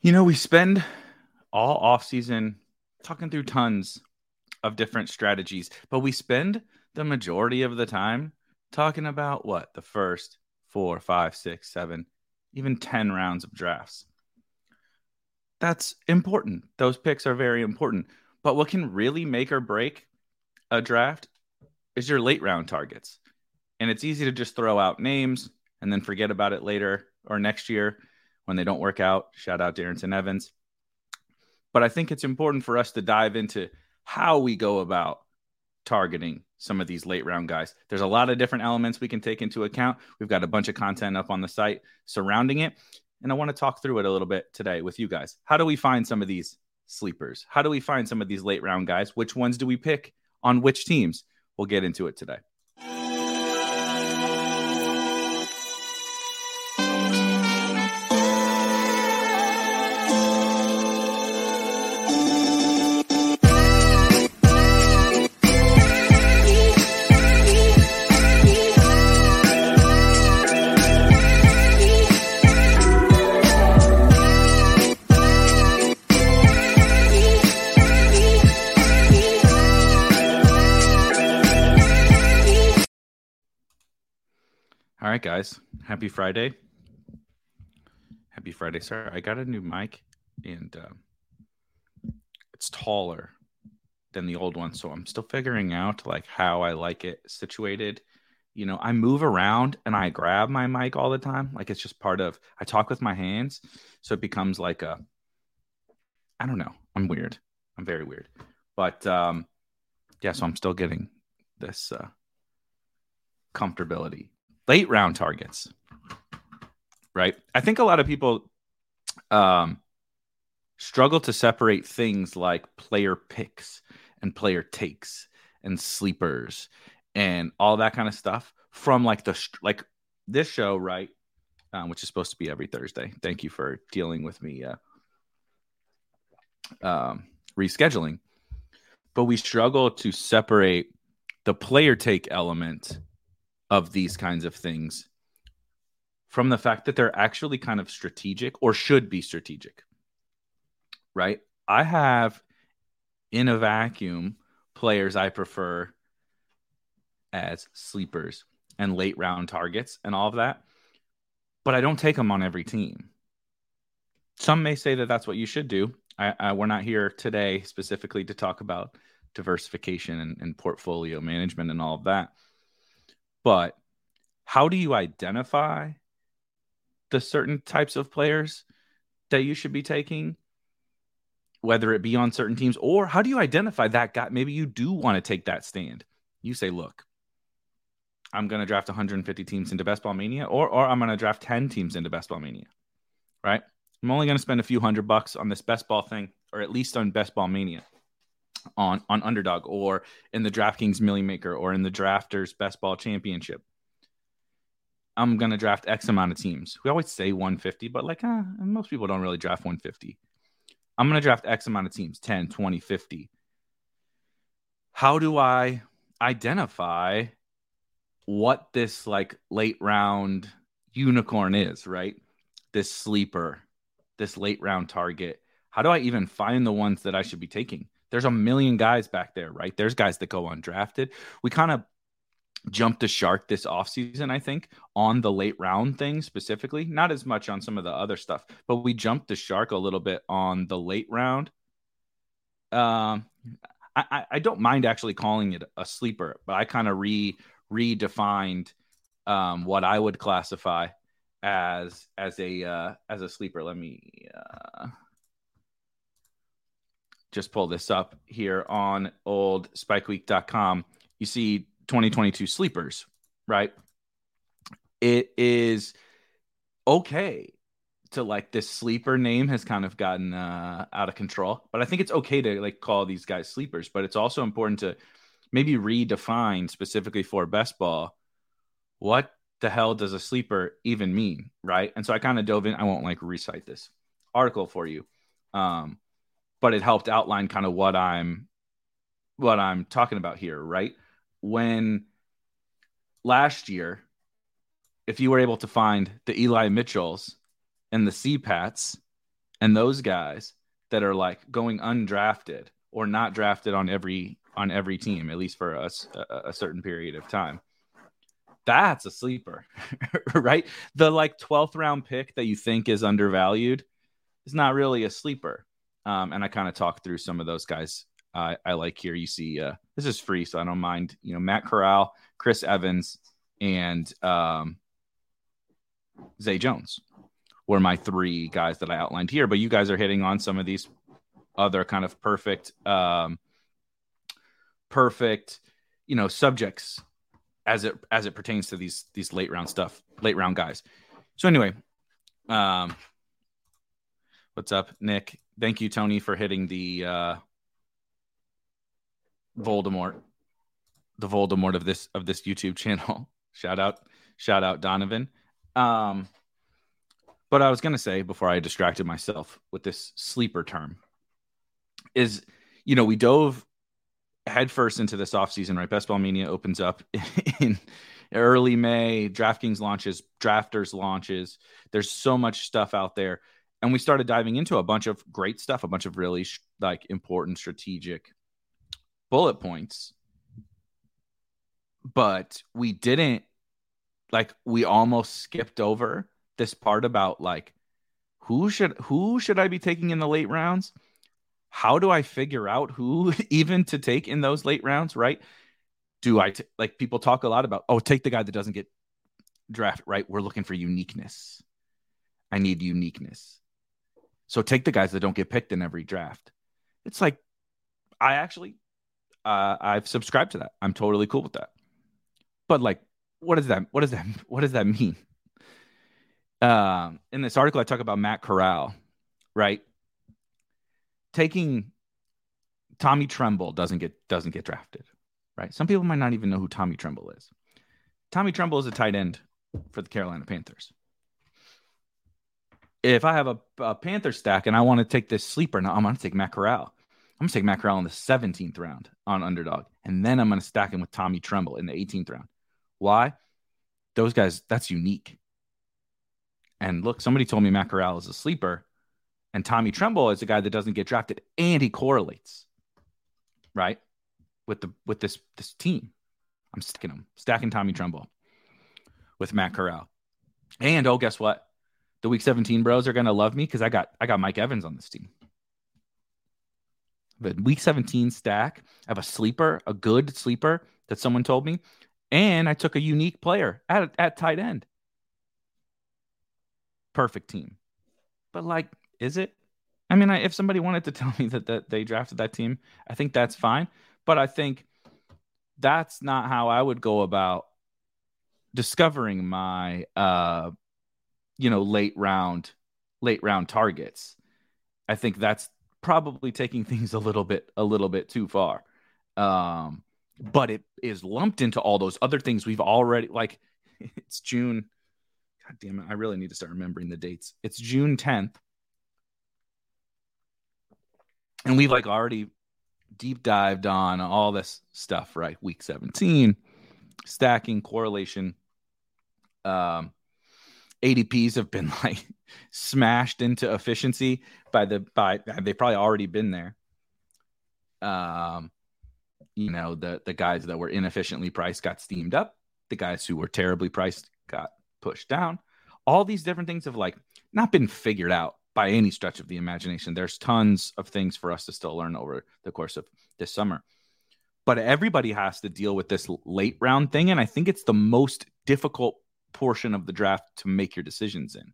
You know, we spend all off season talking through tons of different strategies, but we spend – the majority of the time talking about what the first four, five, six, seven, even 10 rounds of drafts. That's important. Those picks are very important. But what can really make or break a draft is your late round targets. And it's easy to just throw out names and then forget about it later or next year when they don't work out. Shout out Darrynton Evans. But I think it's important for us to dive into how we go about targeting some of these late round guys. There's a lot of different elements we can take into account. We've got a bunch of content up on the site surrounding it. And I want to talk through it a little bit today with you guys. How do we find some of these sleepers? How do we find some of these late round guys? Which ones do we pick on which teams? We'll get into it today. Right, guys. Happy Friday. Happy Friday, sir. I got a new mic and uh, it's taller than the old one. So I'm still figuring out like how I like it situated. You know, I move around and I grab my mic all the time. Like it's just part of I talk with my hands. So it becomes like a I don't know. I'm weird. I'm very weird. But um yeah, so I'm still getting this uh comfortability late round targets, right? I think a lot of people um, struggle to separate things like player picks and player takes and sleepers and all that kind of stuff from like the like this show, right? Um, which is supposed to be every Thursday. Thank you for dealing with me uh, um, rescheduling. But we struggle to separate the player take element of these kinds of things from the fact that they're actually kind of strategic or should be strategic. Right? I have in a vacuum players I prefer as sleepers and late round targets and all of that, but I don't take them on every team. Some may say that that's what you should do. I, I, we're not here today specifically to talk about diversification and, and portfolio management and all of that. But how do you identify the certain types of players that you should be taking, whether it be on certain teams, or how do you identify that guy? Maybe you do want to take that stand. You say, look, I'm going to draft 150 teams into Best Ball Mania, or, or I'm going to draft 10 teams into Best Ball Mania, right? I'm only going to spend a few hundred bucks on this Best Ball thing, or at least on Best Ball Mania. On on underdog or in the DraftKings Milly Maker or in the Drafters Best Ball Championship. I'm gonna draft X amount of teams. We always say 150, but like uh, most people don't really draft 150. I'm gonna draft X amount of teams, 10, 20, 50. How do I identify what this like late round unicorn is, right? This sleeper, this late round target. How do I even find the ones that I should be taking? There's a million guys back there, right? There's guys that go undrafted. We kind of jumped the shark this offseason, I think, on the late round thing specifically. Not as much on some of the other stuff, but we jumped the shark a little bit on the late round. Um, I, I don't mind actually calling it a sleeper, but I kind of re redefined um, what I would classify as as a uh, as a sleeper. Let me uh, just pull this up here on old spikeweek.com. You see 2022 sleepers, right? It is okay to like this sleeper name has kind of gotten uh, out of control, but I think it's okay to like call these guys sleepers, but it's also important to maybe redefine specifically for best ball what the hell does a sleeper even mean, right? And so I kind of dove in. I won't like recite this article for you. Um, but it helped outline kind of what I'm what I'm talking about here, right? When last year, if you were able to find the Eli Mitchells and the CPATs and those guys that are like going undrafted or not drafted on every on every team, at least for us a, a certain period of time. That's a sleeper, right? The like 12th round pick that you think is undervalued is not really a sleeper. Um, and I kind of talk through some of those guys uh, I like here. You see, uh, this is free, so I don't mind. You know, Matt Corral, Chris Evans, and um, Zay Jones were my three guys that I outlined here. But you guys are hitting on some of these other kind of perfect, um, perfect, you know, subjects as it as it pertains to these these late round stuff, late round guys. So anyway, um, what's up, Nick? Thank you, Tony, for hitting the uh, Voldemort, the Voldemort of this of this YouTube channel. shout out, shout out, Donovan. Um, but I was gonna say before I distracted myself with this sleeper term is, you know, we dove headfirst into this offseason, right? Best Ball Mania opens up in early May, DraftKings launches, Drafters launches. There's so much stuff out there and we started diving into a bunch of great stuff, a bunch of really sh- like important strategic bullet points. But we didn't like we almost skipped over this part about like who should who should I be taking in the late rounds? How do I figure out who even to take in those late rounds, right? Do I t- like people talk a lot about oh take the guy that doesn't get draft right? We're looking for uniqueness. I need uniqueness. So take the guys that don't get picked in every draft. It's like I actually uh, I've subscribed to that. I'm totally cool with that. But like, what does that? What does that? What does that mean? Um, in this article, I talk about Matt Corral, right? Taking Tommy Tremble doesn't get doesn't get drafted, right? Some people might not even know who Tommy Tremble is. Tommy Tremble is a tight end for the Carolina Panthers if I have a, a Panther stack and I want to take this sleeper, now I'm going to take Matt Corral. I'm going to take Matt Corral in the 17th round on underdog. And then I'm going to stack him with Tommy Tremble in the 18th round. Why? Those guys, that's unique. And look, somebody told me Matt Corral is a sleeper, and Tommy Tremble is a guy that doesn't get drafted, and he correlates, right, with the with this this team. I'm stacking him, stacking Tommy Tremble with Matt Corral, and oh, guess what? The week 17 bros are gonna love me because I got I got Mike Evans on this team. But week 17 stack, I have a sleeper, a good sleeper that someone told me, and I took a unique player at at tight end. Perfect team. But like, is it? I mean, I, if somebody wanted to tell me that, that they drafted that team, I think that's fine. But I think that's not how I would go about discovering my uh you know late round late round targets. I think that's probably taking things a little bit a little bit too far. Um, but it is lumped into all those other things we've already like it's June. God damn it. I really need to start remembering the dates. It's June 10th. And we've like already deep dived on all this stuff, right? Week 17, stacking, correlation. Um, ADPs have been like smashed into efficiency by the by they've probably already been there. Um, you know, the the guys that were inefficiently priced got steamed up. The guys who were terribly priced got pushed down. All these different things have like not been figured out by any stretch of the imagination. There's tons of things for us to still learn over the course of this summer. But everybody has to deal with this late round thing. And I think it's the most difficult portion of the draft to make your decisions in.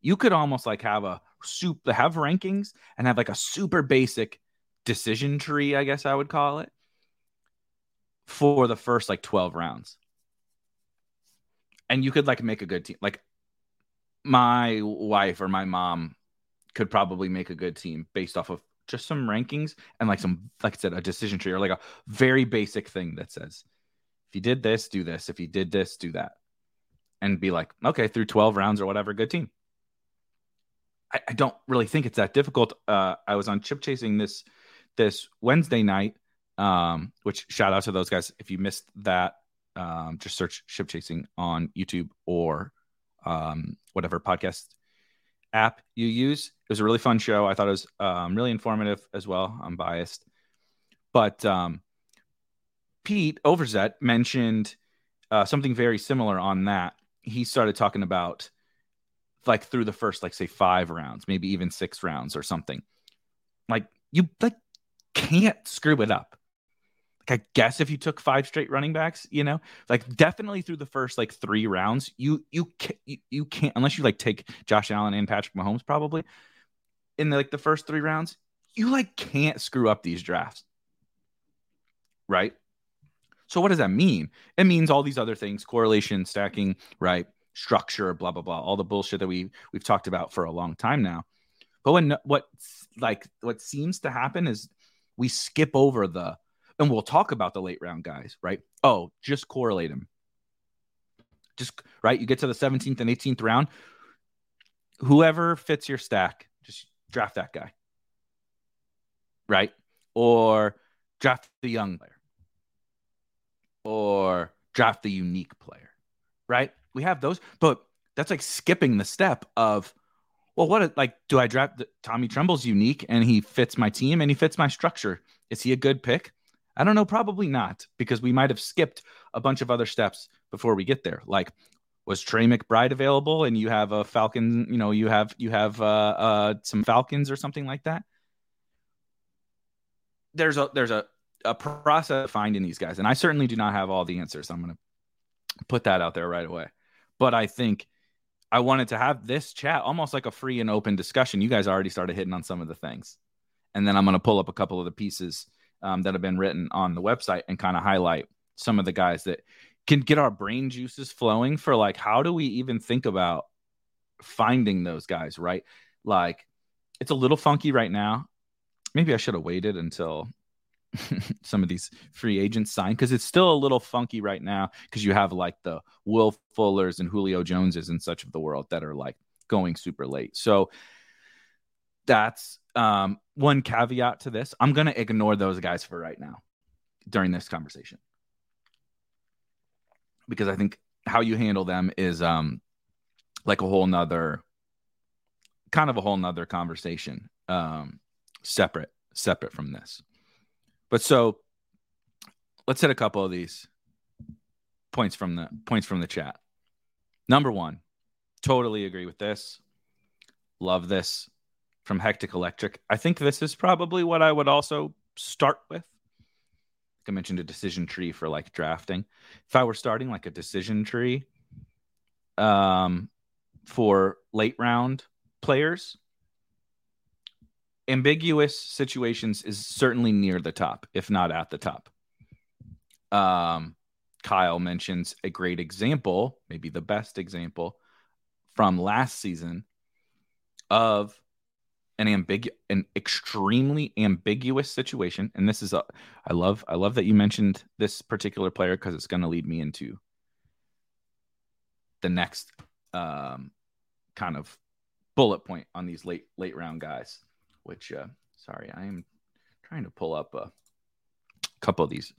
You could almost like have a soup have rankings and have like a super basic decision tree, I guess I would call it, for the first like 12 rounds. And you could like make a good team. Like my wife or my mom could probably make a good team based off of just some rankings and like some, like I said, a decision tree or like a very basic thing that says, if you did this, do this. If you did this, do that. And be like, okay, through 12 rounds or whatever, good team. I, I don't really think it's that difficult. Uh, I was on chip chasing this this Wednesday night, um, which shout out to those guys. If you missed that, um, just search ship chasing on YouTube or um, whatever podcast app you use. It was a really fun show. I thought it was um, really informative as well. I'm biased, but um, Pete Overzet mentioned uh, something very similar on that. He started talking about like through the first, like say five rounds, maybe even six rounds or something. Like you like can't screw it up. Like I guess if you took five straight running backs, you know, like definitely through the first like three rounds, you you you, you can't unless you like take Josh Allen and Patrick Mahomes probably in the, like the first three rounds, you like can't screw up these drafts, right? So what does that mean? It means all these other things: correlation, stacking, right? Structure, blah blah blah, all the bullshit that we we've talked about for a long time now. But when what like what seems to happen is we skip over the and we'll talk about the late round guys, right? Oh, just correlate them. Just right, you get to the 17th and 18th round, whoever fits your stack, just draft that guy. Right? Or draft the young player. Or draft the unique player. Right? We have those, but that's like skipping the step of well, what like do I draft Tommy Tremble's unique and he fits my team and he fits my structure? Is he a good pick? I don't know, probably not, because we might have skipped a bunch of other steps before we get there. Like, was Trey McBride available and you have a Falcon, you know, you have you have uh, uh some Falcons or something like that? There's a there's a a process of finding these guys, and I certainly do not have all the answers. I'm gonna put that out there right away. But I think I wanted to have this chat almost like a free and open discussion. You guys already started hitting on some of the things. And then I'm going to pull up a couple of the pieces um, that have been written on the website and kind of highlight some of the guys that can get our brain juices flowing for like, how do we even think about finding those guys, right? Like, it's a little funky right now. Maybe I should have waited until some of these free agents sign because it's still a little funky right now because you have like the Will Fullers and Julio Joneses and such of the world that are like going super late. So that's um, one caveat to this. I'm going to ignore those guys for right now during this conversation because I think how you handle them is um, like a whole nother kind of a whole nother conversation um, separate separate from this but so let's hit a couple of these points from the points from the chat. Number one, totally agree with this. Love this from Hectic Electric. I think this is probably what I would also start with. Like I mentioned a decision tree for like drafting. If I were starting like a decision tree um, for late round players, ambiguous situations is certainly near the top, if not at the top. Um, Kyle mentions a great example, maybe the best example from last season of an ambiguous, an extremely ambiguous situation. And this is a, I love, I love that you mentioned this particular player because it's going to lead me into the next um, kind of bullet point on these late late round guys. Which, uh, sorry, I am trying to pull up a couple of these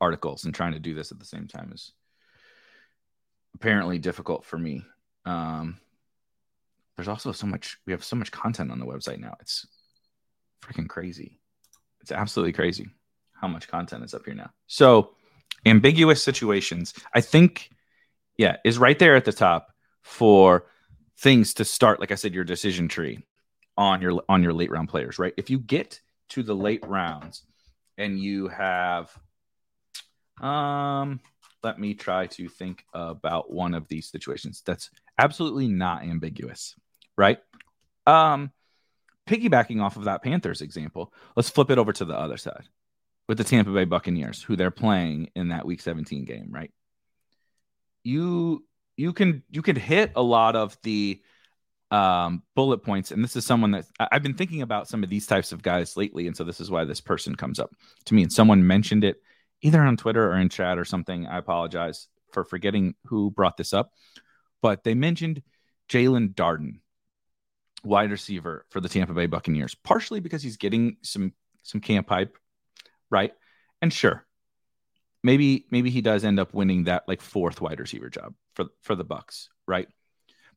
articles and trying to do this at the same time is apparently difficult for me. Um, there's also so much we have so much content on the website now. It's freaking crazy. It's absolutely crazy how much content is up here now. So ambiguous situations. I think yeah is right there at the top for things to start like i said your decision tree on your on your late round players right if you get to the late rounds and you have um let me try to think about one of these situations that's absolutely not ambiguous right? Um, piggybacking off of that Panthers example, let's flip it over to the other side with the Tampa Bay Buccaneers, who they're playing in that Week 17 game, right? You you can you can hit a lot of the um, bullet points, and this is someone that I've been thinking about some of these types of guys lately, and so this is why this person comes up to me. And someone mentioned it either on Twitter or in chat or something. I apologize for forgetting who brought this up, but they mentioned Jaelon Darden wide receiver for the Tampa Bay Buccaneers, partially because he's getting some some camp hype, right? And sure, maybe maybe he does end up winning that like fourth wide receiver job for for the Bucks, right?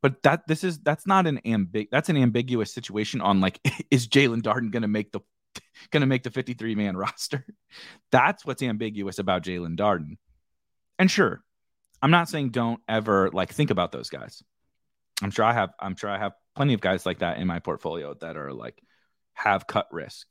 But that this is that's not an ambig that's an ambiguous situation on like is Jaelon Darden to make the to make the 53 man roster? That's what's ambiguous about Jaelon Darden. And sure, I'm not saying don't ever like think about those guys. I'm sure I have I'm sure I have plenty of guys like that in my portfolio that are like have cut risk.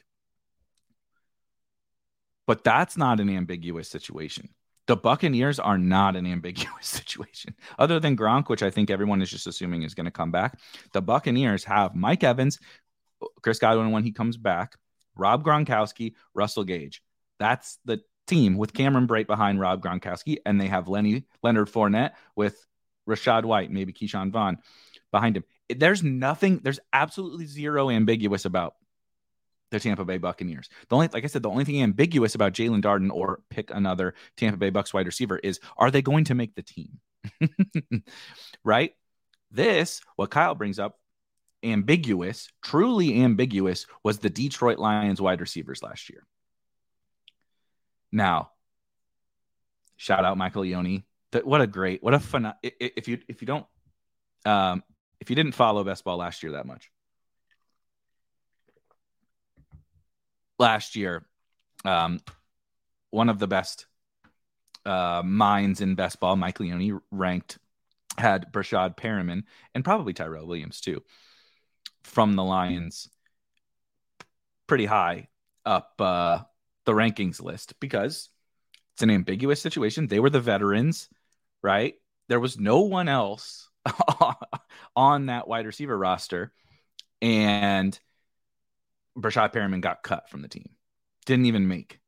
But that's not an ambiguous situation. The Buccaneers are not an ambiguous situation. Other than Gronk, which I think everyone is just assuming is going to come back, the Buccaneers have Mike Evans, Chris Godwin when he comes back, Rob Gronkowski, Russell Gage. That's the team with Cameron Brate behind Rob Gronkowski, and they have Lenny Leonard Fournette with Rachaad White, maybe Ke'Shawn Vaughn behind him there's nothing, there's absolutely zero ambiguous about the Tampa Bay Buccaneers. The only, like I said, the only thing ambiguous about Jaelon Darden or pick another Tampa Bay Bucks wide receiver is are they going to make the team? right? This, what Kyle brings up, ambiguous, truly ambiguous, was the Detroit Lions wide receivers last year. Now, shout out Michael Leone. What a great, what a fun. If you if you don't um, if you didn't follow best ball last year that much. Last year, um, one of the best uh, minds in best ball, Mike Leone, ranked had Breshad Perriman and probably Tyrell Williams too from the Lions pretty high up uh, the rankings list because it's an ambiguous situation. They were the veterans, right? There was no one else on that wide receiver roster, and Breshad Perriman got cut from the team. Didn't even make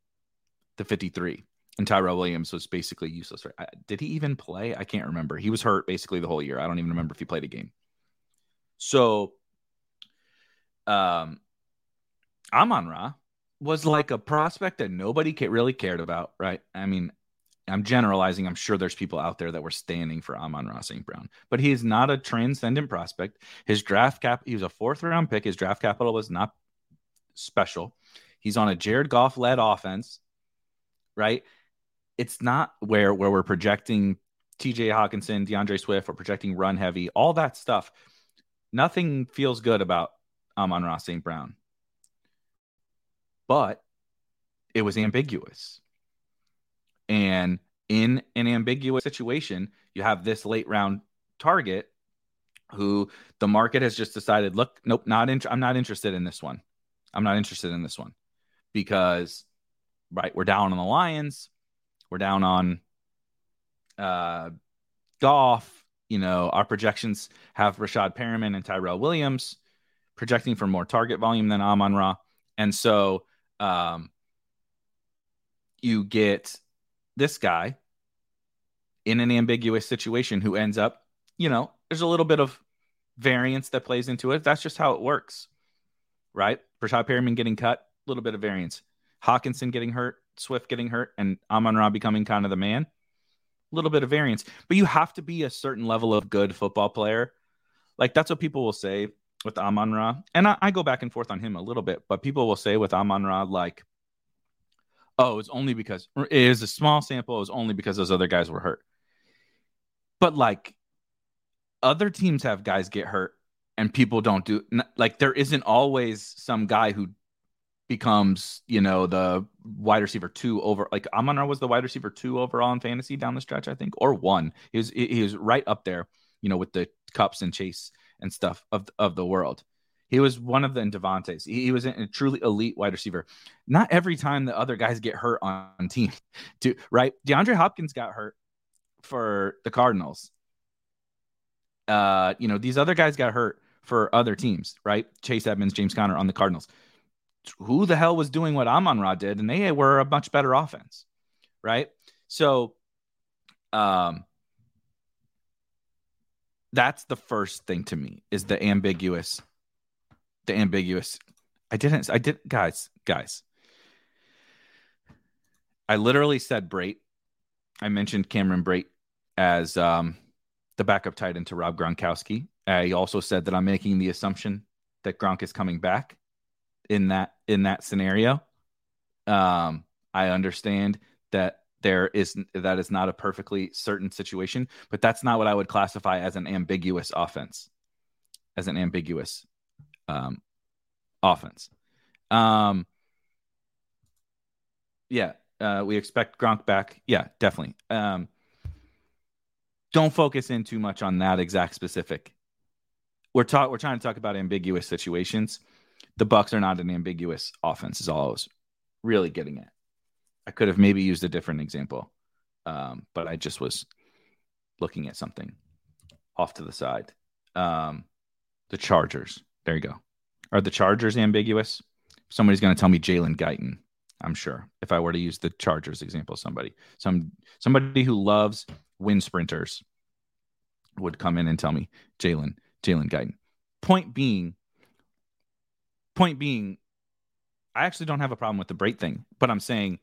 the 53. And Tyrell Williams was basically useless. Did he even play? I can't remember. He was hurt basically the whole year. I don't even remember if he played a game. So, um, Amon Ra was like a prospect that nobody really cared about, right? I mean, I'm generalizing. I'm sure there's people out there that were standing for Amon-Ra St. Brown, but he is not a transcendent prospect. His draft cap, he was a fourth round pick. His draft capital was not special. He's on a Jared Goff led offense, right? It's not where where we're projecting TJ Hockenson, DeAndre Swift, or projecting run heavy, all that stuff. Nothing feels good about Amon Ross St. Brown, but it was ambiguous and in an ambiguous situation, you have this late round target who the market has just decided, look, nope, not in, I'm not interested in this one. I'm not interested in this one because right, we're down on the Lions, we're down on uh Goff. You know, our projections have Rashad Perriman and Tyrell Williams projecting for more target volume than Amon Ra. And so um you get this guy in an ambiguous situation who ends up, you know, there's a little bit of variance that plays into it. That's just how it works. Right? Breshad Perriman getting cut, a little bit of variance. Hockenson getting hurt, Swift getting hurt, and Amon Ra becoming kind of the man. A little bit of variance, but you have to be a certain level of good football player. Like that's what people will say with Amon Ra. And I, I go back and forth on him a little bit, but people will say with Amon Ra, like, oh, it's only because it is a small sample. It was only because those other guys were hurt. But like other teams have guys get hurt and people don't do like there isn't always some guy who becomes you know the wide receiver two over like Amon was the wide receiver two overall in fantasy down the stretch I think or one. He was he was right up there you know with the Kupps and Chase and stuff of of the world. He was one of the Davante's. He, he was a truly elite wide receiver. Not every time the other guys get hurt on, on team to right? DeAndre Hopkins got hurt for the Cardinals. Uh, you know, these other guys got hurt for other teams, right? Chase Edmonds, James Conner on the Cardinals. Who the hell was doing what Amon Ra did? And they were a much better offense, right? So, um, that's the first thing to me is the ambiguous, the ambiguous. I didn't, I did, guys, guys. I literally said Brate. I mentioned Cameron Brate as um, the backup tight end to Rob Gronkowski. I also said that I'm making the assumption that Gronk is coming back in that in that scenario. Um, I understand that there is that is not a perfectly certain situation, but that's not what I would classify as an ambiguous offense. As an ambiguous um, offense. Um, yeah, uh, we expect Gronk back. Yeah, definitely. Um, don't focus in too much on that exact specific. We're talk we're trying to talk about ambiguous situations. The Bucks are not an ambiguous offense, is all I was really getting at. I could have maybe used a different example, um, but I just was looking at something off to the side. Um, the Chargers. There you go. Are the Chargers ambiguous? Somebody's going to tell me Jalen Guyton. I'm sure if I were to use the Chargers example, somebody, some somebody who loves wind sprinters would come in and tell me Jalen, Jalen Guyton. Point being, point being, I actually don't have a problem with the Brate thing, but I'm saying,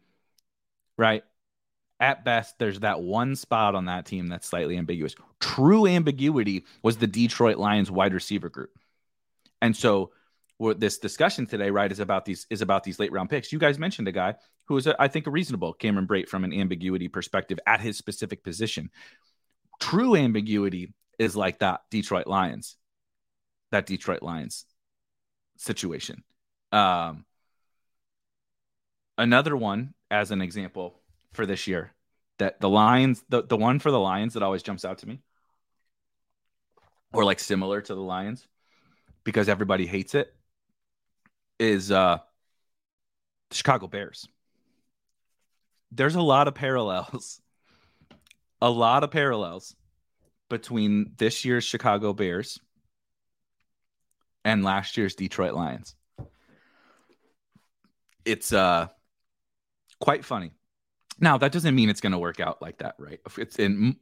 right, at best, there's that one spot on that team that's slightly ambiguous. True ambiguity was the Detroit Lions wide receiver group. And so what this discussion today, right, is about these is about these late round picks. You guys mentioned a guy who is, a, I think, a reasonable Cameron Brate from an ambiguity perspective at his specific position. True ambiguity is like that Detroit Lions, that Detroit Lions situation. Um, another one, as an example for this year, that the Lions, the, the one for the Lions that always jumps out to me, or like similar to the Lions, because everybody hates it, is uh, the Chicago Bears. There's a lot of parallels, a lot of parallels between this year's Chicago Bears and last year's Detroit Lions. It's uh quite funny. Now, that doesn't mean it's going to work out like that, right? It's in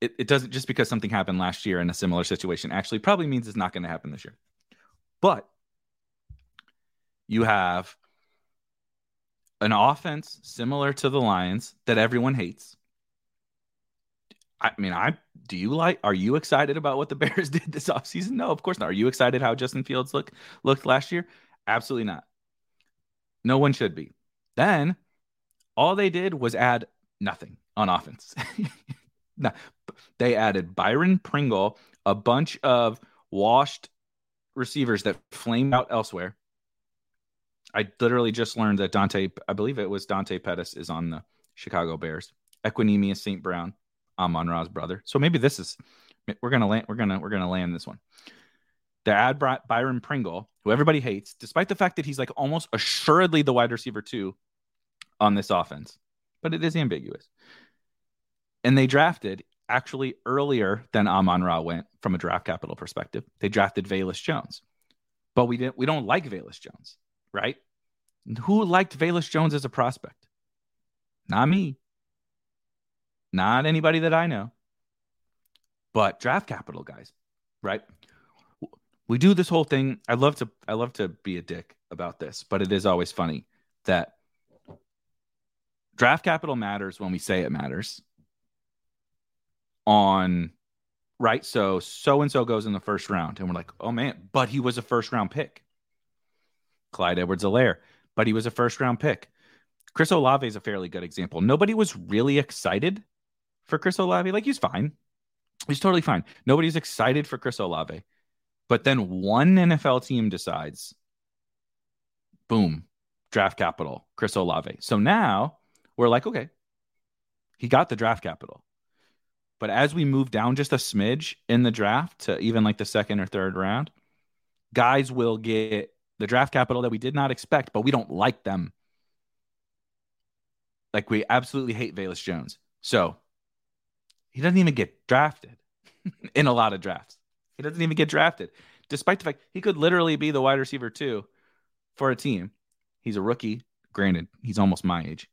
it, it doesn't just because something happened last year in a similar situation actually probably means it's not going to happen this year. But you have an offense similar to the Lions that everyone hates I mean, I do you like are you excited about what the Bears did this offseason? No, of course not. Are you excited how Justin Fields look looked last year? Absolutely not. No one should be. Then all they did was add nothing on offense. no, they added Byron Pringle, a bunch of washed receivers that flamed out elsewhere. I literally just learned that Dante, I believe it was Dante Pettis, is on the Chicago Bears. Equanimeous St. Brown, Amon Ra's brother. So maybe this is we're gonna land we're gonna we're gonna land this one. They add Byron Pringle, who everybody hates, despite the fact that he's like almost assuredly the wide receiver two on this offense, but it is ambiguous. And they drafted actually earlier than Amon Ra went from a draft capital perspective. They drafted Velus Jones, but we didn't. We don't like Velus Jones, right? Who liked Velus Jones as a prospect? Not me. Not anybody that I know, but draft capital guys, right? we do this whole thing. I love to I love to be a dick about this, but it is always funny that draft capital matters when we say it matters. On right, so so and so goes in the first round, and we're like, oh man, but he was a first round pick. Clyde Edwards-Helaire, but he was a first round pick. Chris Olave is a fairly good example. Nobody was really excited for Chris Olave. Like he's fine. He's totally fine. Nobody's excited for Chris Olave. But then one NFL team decides, boom, draft capital, Chris Olave. So now we're like, okay, he got the draft capital. But as we move down just a smidge in the draft to even like the second or third round, guys will get the draft capital that we did not expect, but we don't like them. Like we absolutely hate Velus Jones. So he doesn't even get drafted in a lot of drafts. He doesn't even get drafted, despite the fact he could literally be the wide receiver too for a team. He's a rookie. Granted, he's almost my age.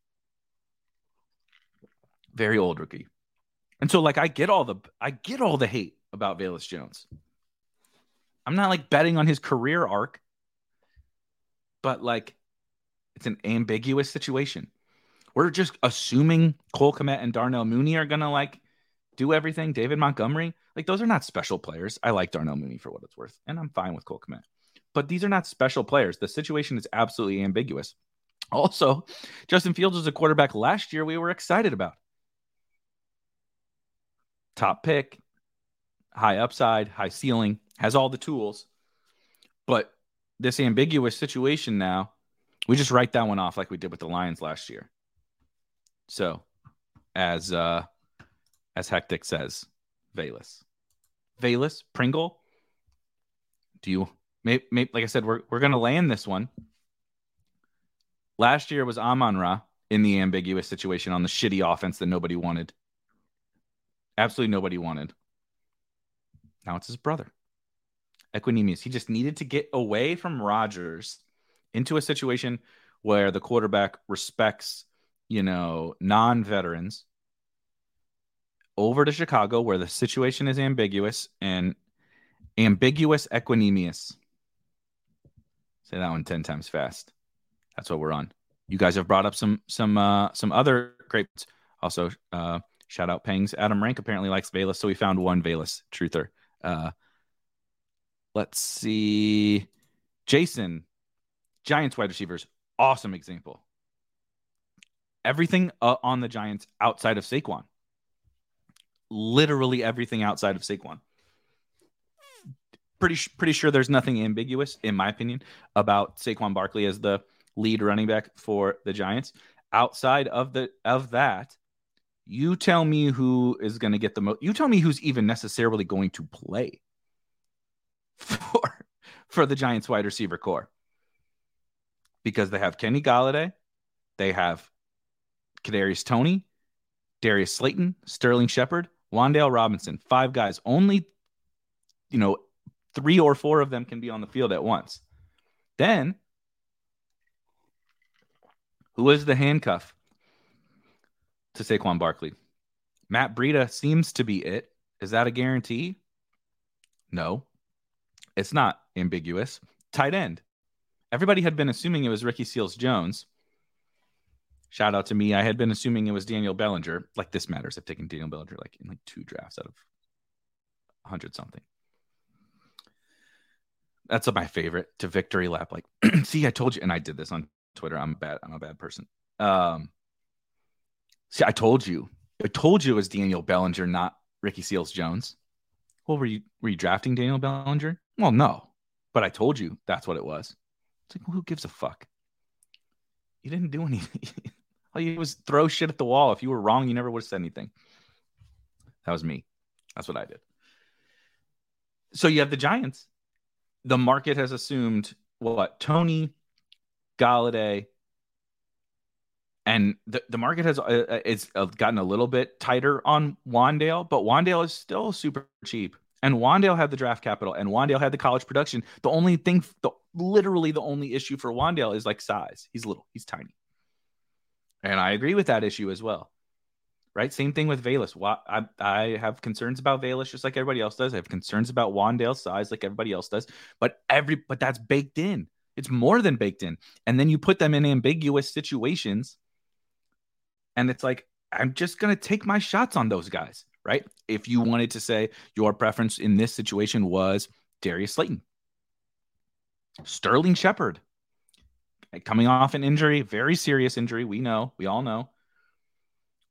Very old rookie. And so like I get all the I get all the hate about Velus Jones. I'm not like betting on his career arc, but like it's an ambiguous situation. We're just assuming Cole Kmet and Darnell Mooney are gonna like do everything. David Montgomery, like those are not special players. I like Darnell Mooney for what it's worth, and I'm fine with Cole Kmet. But these are not special players. The situation is absolutely ambiguous. Also, Justin Fields was a quarterback last year we were excited about. Top pick, high upside, high ceiling, has all the tools. But this ambiguous situation now, we just write that one off like we did with the Lions last year. So, as uh as Hectic says, Velus. Velus, Pringle. Do you may, may, like I said, we're we're gonna land this one. Last year was Amon Ra in the ambiguous situation on the shitty offense that nobody wanted. Absolutely nobody wanted. Now it's his brother. Equanimeous. He just needed to get away from Rodgers into a situation where the quarterback respects, you know, non-veterans over to Chicago where the situation is ambiguous and ambiguous Equanimeous. Say that one 10 times fast. That's what we're on. You guys have brought up some some uh some other great also uh shout out Pangs. Adam Rank apparently likes Velus, so we found one Velus truther. Uh let's see. Jason, Giants wide receivers, awesome example. Everything uh, on the Giants outside of Saquon literally everything outside of Saquon. Pretty pretty sure there's nothing ambiguous, in my opinion, about Saquon Barkley as the lead running back for the Giants. Outside of the of that, you tell me who is going to get the most. You tell me who's even necessarily going to play for for the Giants wide receiver corps because they have Kenny Golladay, they have Kadarius Toney, Darius Slayton, Sterling Shepard, Wan'Dale Robinson, five guys. Only, you know, three or four of them can be on the field at once. Then, who is the handcuff to Saquon Barkley? Matt Breida seems to be it. Is that a guarantee? No, it's not ambiguous. Tight end. Everybody had been assuming it was Ricky Seals Jones. Shout out to me. I had been assuming it was Daniel Bellinger. Like this matters. I've taken Daniel Bellinger like in like two drafts out of hundred something. That's my favorite to victory lap. Like, see, I told you, and I did this on Twitter. I'm bad. I'm a bad person. Um, see, I told you. I told you it was Daniel Bellinger, not Ricky Seals Jones. Well, were you were you drafting Daniel Bellinger? Well, no, but I told you that's what it was. It's like, who gives a fuck? You didn't do anything. All you was throw shit at the wall. If you were wrong, you never would have said anything. That was me. That's what I did. So you have the Giants. The market has assumed what Toney, Golladay, and the, the market has uh, uh it's uh, gotten a little bit tighter on Wan'Dale, but Wan'Dale is still super cheap. And Wan'Dale had the draft capital, and Wan'Dale had the college production. The only thing, the, literally, the only issue for Wan'Dale is like size. He's little, he's tiny. And I agree with that issue as well. right? Same thing with Velus. I, I have concerns about Velus just like everybody else does. I have concerns about Wan'Dale's size like everybody else does. But every but that's baked in. It's more than baked in. And then you put them in ambiguous situations, and it's like I'm just gonna take my shots on those guys, right? If you wanted to say your preference in this situation was Darius Slayton, Sterling Shepard, eh, coming off an injury, very serious injury. We know, we all know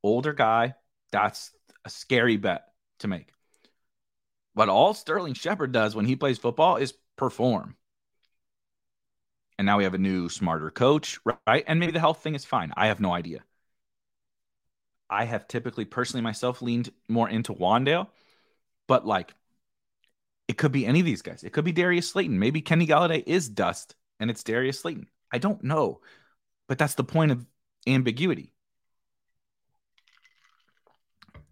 older guy, that's a scary bet to make. But all Sterling Shepard does when he plays football is perform. And now we have a new, smarter coach, right? And maybe the health thing is fine. I have no idea. I have typically, personally, myself leaned more into Wan'Dale, but like it could be any of these guys. It could be Darius Slayton. Maybe Kenny Golladay is dust and it's Darius Slayton. I don't know. But that's the point of ambiguity.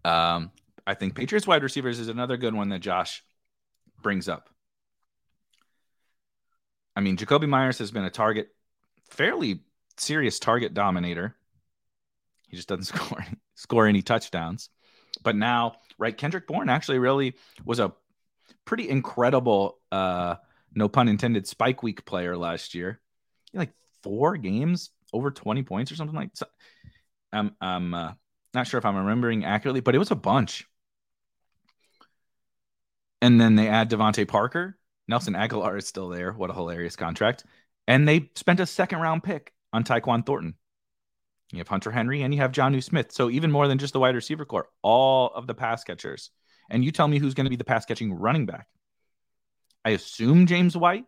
Um, I think Patriots wide receivers is another good one that Josh brings up. I mean, Jakobi Meyers has been a target, fairly serious target dominator. He just doesn't score score any touchdowns. But now, right, Kendrick Bourne actually really was a pretty incredible, uh, no pun intended, spike week player last year. Like four games over 20 points or something like that. I'm, I'm uh, not sure if I'm remembering accurately, but it was a bunch. And then they add DeVante Parker. Nelson Agholor is still there. What a hilarious contract. And they spent a second round pick on Tyquan Thornton. You have Hunter Henry and you have Jonnu Smith. So even more than just the wide receiver corps, all of the pass catchers. And you tell me who's going to be the pass catching running back. I assume James White.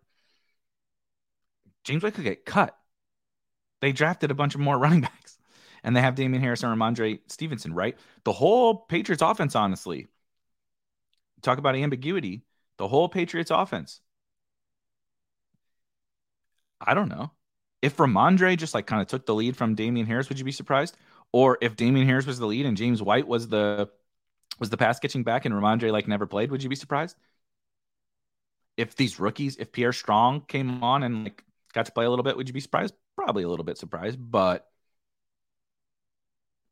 James White could get cut. They drafted a bunch of more running backs and they have Damien Harris and Rhamondre Stevenson, right? The whole Patriots offense, honestly, talk about ambiguity. The whole Patriots offense. I don't know. If Rhamondre just like kind of took the lead from Damien Harris, would you be surprised? Or if Damien Harris was the lead and James White was the was the pass catching back and Rhamondre like never played, would you be surprised? If these rookies, if Pierre Strong came on and like got to play a little bit, would you be surprised? Probably a little bit surprised, but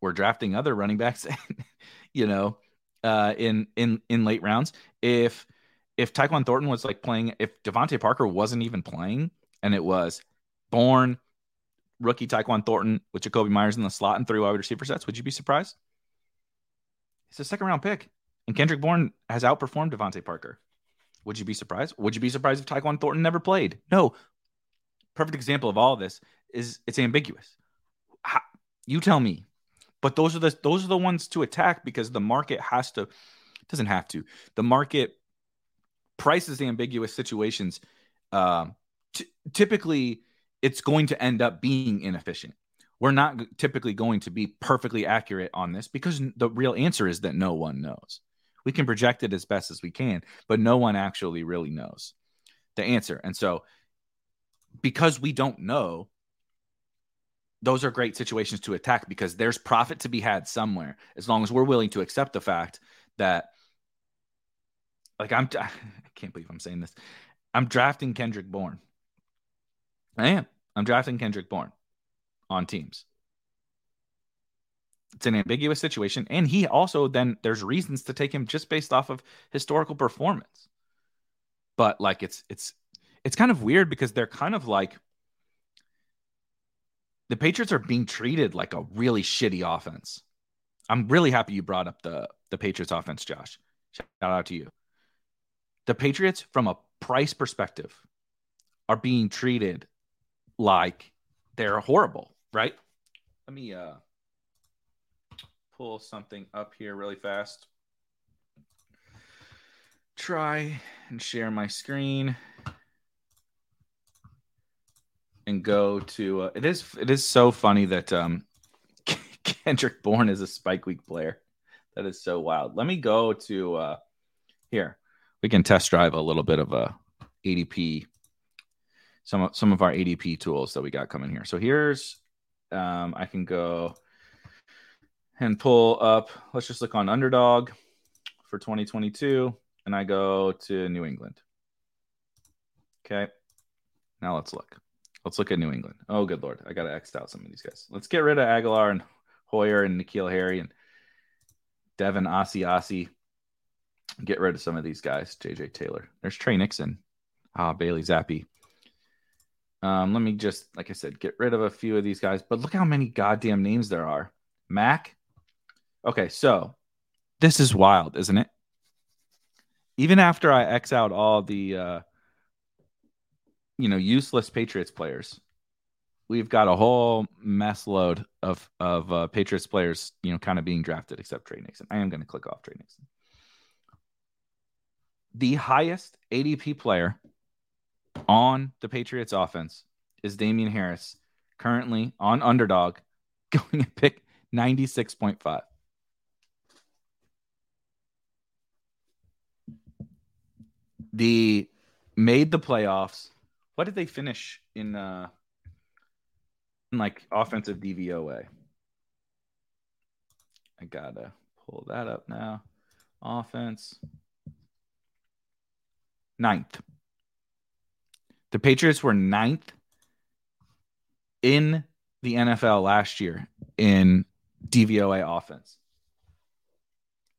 we're drafting other running backs, you know, uh, in in in late rounds. If if Tyquan Thornton was like playing, if DeVante Parker wasn't even playing, and it was Bourne, rookie Tyquan Thornton with Jakobi Meyers in the slot and three wide receiver sets, would you be surprised? It's a second round pick, and Kendrick Bourne has outperformed DeVante Parker. Would you be surprised? Would you be surprised if Tyquan Thornton never played? No. Perfect example of all of this is it's ambiguous. How, you tell me but those are the those are the ones to attack because the market has to doesn't have to. The market prices ambiguous situations. Uh, t- typically, it's going to end up being inefficient. We're not typically going to be perfectly accurate on this because the real answer is that no one knows. We can project it as best as we can, but no one actually really knows the answer. And so, because we don't know, those are great situations to attack because there's profit to be had somewhere as long as we're willing to accept the fact that like I'm I can't believe I'm saying this. I'm drafting Kendrick Bourne. I am. I'm drafting Kendrick Bourne on teams. It's an ambiguous situation and he also then there's reasons to take him just based off of historical performance. But like it's it's it's kind of weird because they're kind of like the Patriots are being treated like a really shitty offense. I'm really happy you brought up the the Patriots offense, Josh. Shout out to you. The Patriots, from a price perspective, are being treated like they're horrible, right? Let me uh pull something up here really fast. Try and share my screen and go to uh, it is it is so funny that um Kendrick Bourne is a Spike Week player. That is so wild. Let me go to uh here. We can test drive a little bit of a ADP some some of our ADP tools that we got coming here. So here's um I can go and pull up. Let's just look on underdog for 2022 and I go to New England. Okay. Now let's look. Let's look at New England. Oh, good lord, I gotta X out some of these guys. Let's get rid of Agholor and Hoyer and N'Keal Harry and Devin Asiasi. Get rid of some of these guys. JJ Taylor. There's Tre Nixon. Ah, Bailey Zappe. Um, let me just, like I said, get rid of a few of these guys. But look how many goddamn names there are. Mac. Okay, so this is wild, isn't it? Even after I X out all the, uh, you know, useless Patriots players, we've got a whole mess load of of uh, Patriots players, you know, kind of being drafted, except Tre Nixon. I am going to click off Tre Nixon. The highest ADP player on the Patriots offense is Damien Harris, currently on underdog, going to pick 96.5. The made the playoffs. What did they finish in uh in like offensive DVOA? I gotta pull that up now. Offense. Ninth. The Patriots were ninth in the NFL last year in DVOA offense.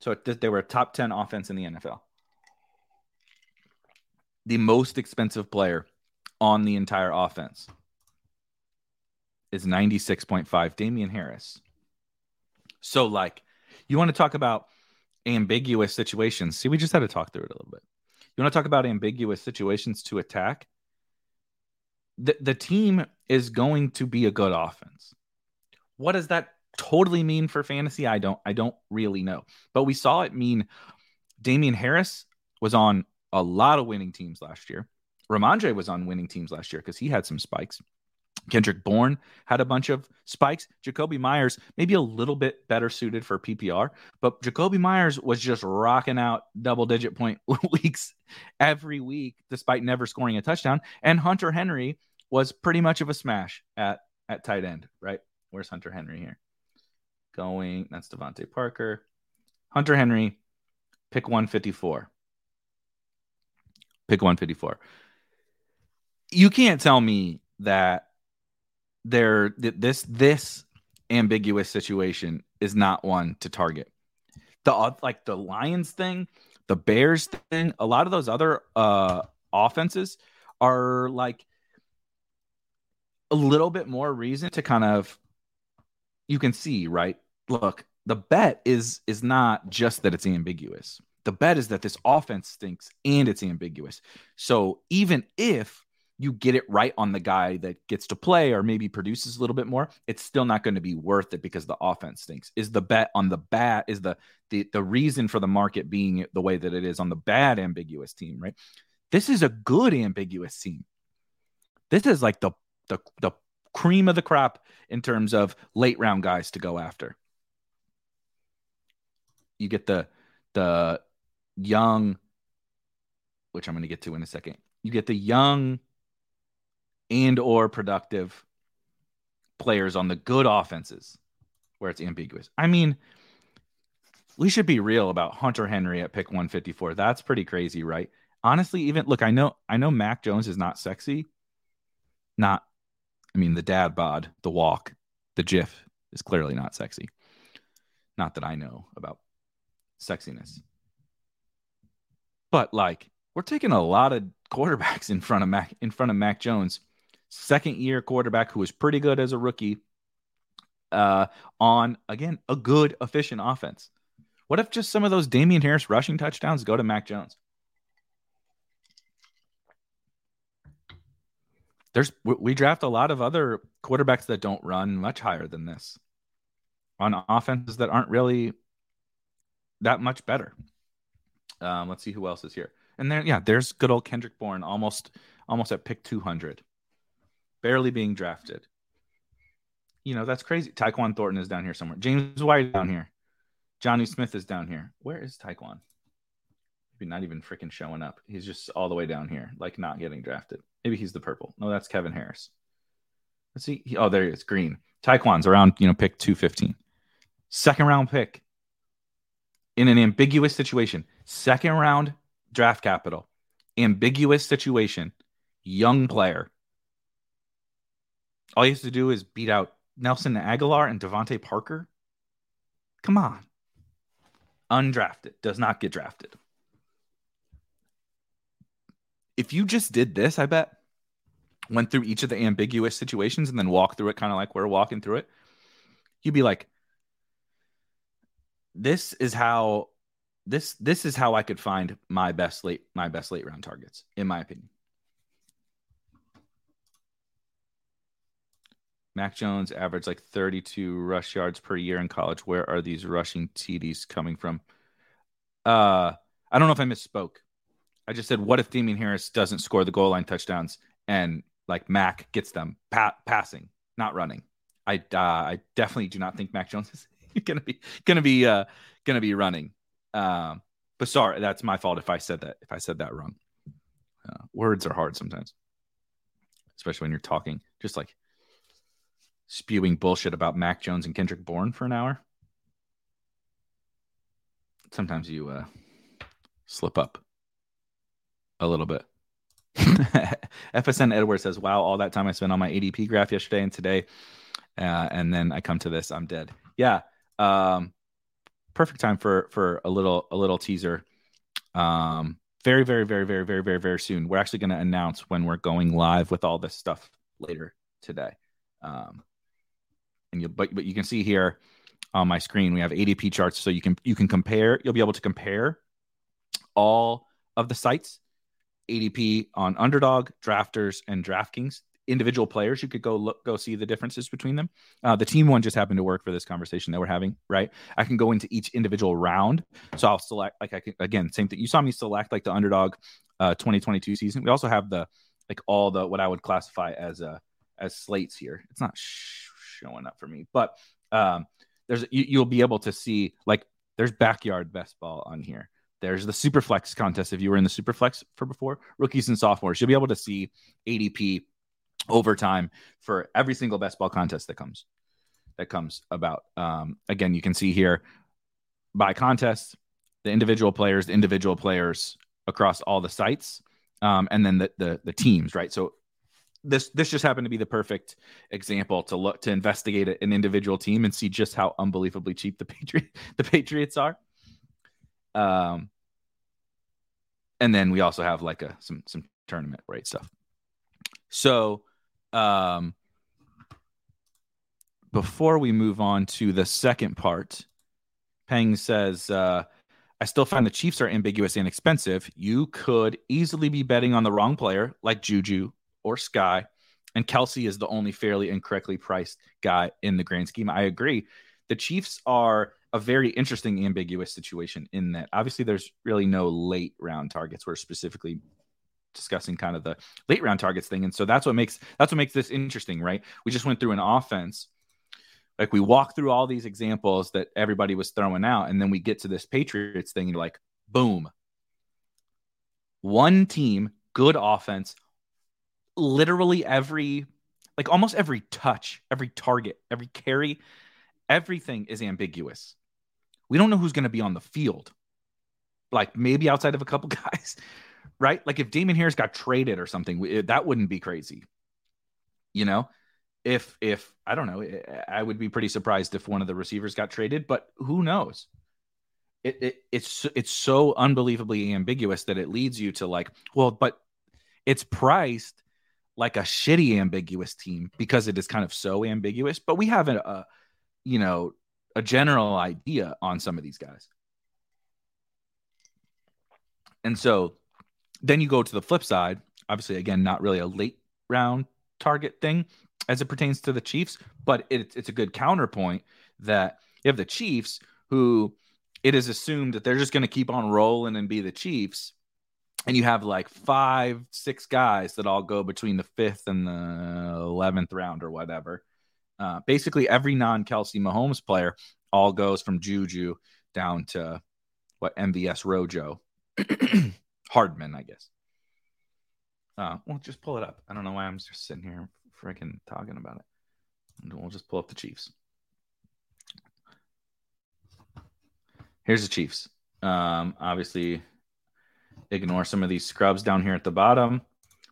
So they were a top 10 offense in the NFL. The most expensive player on the entire offense is 96.5 Damien Harris. So like you want to talk about ambiguous situations. See, we just had to talk through it a little bit. You want to talk about ambiguous situations to attack? The, the team is going to be a good offense. What does that totally mean for fantasy? I don't I don't really know. But we saw it mean Damien Harris was on a lot of winning teams last year. Rhamondre was on winning teams last year because he had some spikes. Kendrick Bourne had a bunch of spikes. Jakobi Meyers, maybe a little bit better suited for PPR, but Jakobi Meyers was just rocking out double digit point weeks every week, despite never scoring a touchdown. And Hunter Henry was pretty much of a smash at, at tight end, right? Where's Hunter Henry here? Going, that's DeVante Parker. Hunter Henry, pick 154. Pick 154. You can't tell me that there this this ambiguous situation is not one to target. The like the Lions thing, the Bears thing, a lot of those other uh offenses are like a little bit more reason to kind of you can see, right? Look, the bet is is not just that it's ambiguous. The bet is that this offense stinks and it's ambiguous. So even if you get it right on the guy that gets to play or maybe produces a little bit more, it's still not going to be worth it because the offense stinks. Is the bet on the bat is the the the reason for the market being the way that it is on the bad ambiguous team, right? This is a good ambiguous team. This is like the the the cream of the crop in terms of late round guys to go after. You get the the young which I'm going to get to in a second. You get the young and or productive players on the good offenses where it's ambiguous. I mean, we should be real about Hunter Henry at pick 154. That's pretty crazy, right? Honestly, even look, I know I know Mac Jones is not sexy. Not I mean the dad bod, the walk, the GIF is clearly not sexy. Not that I know about sexiness. But like we're taking a lot of quarterbacks in front of Mac in front of Mac Jones second year quarterback who was pretty good as a rookie uh, on, again, a good, efficient offense. What if just some of those Damien Harris rushing touchdowns go to Mac Jones? There's we draft a lot of other quarterbacks that don't run much higher than this on offenses that aren't really that much better. Um, let's see who else is here. And there, yeah, there's good old Kendrick Bourne, almost almost at pick 200 barely being drafted. You know, that's crazy. Tyquan Thornton is down here somewhere. James White down here. Jonnu Smith is down here. Where is Tyquan? Maybe not even freaking showing up. He's just all the way down here, like not getting drafted. Maybe he's the purple. No, that's Kevin Harris. Let's see. Oh, there he is. Green. Tyquan's around, you know, pick 215. Second round pick in an ambiguous situation. Second round draft capital. Ambiguous situation. Young player all he has to do is beat out Nelson Agholor and DeVante Parker. Come on. undrafted, does not get drafted. If you just did this, I bet went through each of the ambiguous situations and then walked through it kind of like we're walking through it, you'd be like, this is how this this is how I could find my best late my best late round targets, in my opinion. Mac Jones averaged like 32 rush yards per year in college. Where are these rushing TDs coming from? Uh, I don't know if I misspoke. I just said, what if Damien Harris doesn't score the goal line touchdowns and like Mac gets them pa- passing, not running? I uh, I definitely do not think Mac Jones is gonna be gonna be uh gonna be running. Um, but sorry, that's my fault if I said that if I said that wrong. Uh, words are hard sometimes, especially when you're talking. Just like spewing bullshit about Mac Jones and Kendrick Bourne for an hour. Sometimes you uh, slip up a little bit. FSN Edward says, "Wow, all that time I spent on my ADP graph yesterday and today, uh, and then I come to this, I'm dead." Yeah, um, perfect time for for a little a little teaser. Um, very very very very very very very soon. We're actually going to announce when we're going live with all this stuff later today. Um, and you but but you can see here on my screen we have ADP charts, so you can you can compare. You'll be able to compare all of the sites ADP on Underdog, Drafters, and DraftKings. Individual players, you could go look, go see the differences between them. Uh, the team one just happened to work for this conversation that we're having, right? I can go into each individual round, so I'll select like I can again same thing. You saw me select like the Underdog uh, 2022 season. We also have the like all the what I would classify as uh as slates here. It's not sh- showing up for me, but um, there's you, you'll be able to see like there's backyard best ball on here. There's the Superflex contest. If you were in the Superflex for before, rookies and sophomores, you'll be able to see ADP over time for every single best ball contest that comes that comes about. Um, again, you can see here by contest, the individual players, the individual players across all the sites, um, and then the, the the teams, right? So this this just happened to be the perfect example to look to investigate an individual team and see just how unbelievably cheap the Patriot the Patriots are. Um, and then we also have like a some some tournament rate stuff. So, um, before we move on to the second part, Peng says, uh, I still find the Chiefs are ambiguous and expensive. You could easily be betting on the wrong player, like Juju or Skyy, and Kelce is the only fairly and correctly priced guy in the grand scheme. I agree. The Chiefs are a very interesting ambiguous situation in that obviously there's really no late round targets. We're specifically discussing kind of the late round targets thing, and so that's what makes that's what makes this interesting, right? We just went through an offense. Like we walk through all these examples that everybody was throwing out, and then we get to this Patriots thing, and you're like, boom. One team, good offense, literally every like almost every touch, every target, every carry, everything is ambiguous. We don't know who's going to be on the field. Like maybe outside of a couple guys, right? Like if Damon Harris got traded or something, it, that wouldn't be crazy. You know, if if I don't know, I would be pretty surprised if one of the receivers got traded, but who knows? It, it it's it's so unbelievably ambiguous that it leads you to like, well, but it's priced like a shitty ambiguous team because it is kind of so ambiguous. But we have a, a you know a general idea on some of these guys. And so then you go to the flip side. Obviously, again, not really a late round target thing as it pertains to the Chiefs, but it, it's a good counterpoint that you have the Chiefs who it is assumed that they're just going to keep on rolling and be the Chiefs. And you have like five, six guys that all go between the fifth and the 11th round or whatever. Uh, basically, every non Kelce Mahomes player all goes from Juju down to what MVS Rojo Hardman, I guess. Uh, well, just pull it up. I don't know why I'm just sitting here freaking talking about it. We'll just pull up the Chiefs. Here's the Chiefs. Um, obviously, ignore some of these scrubs down here at the bottom,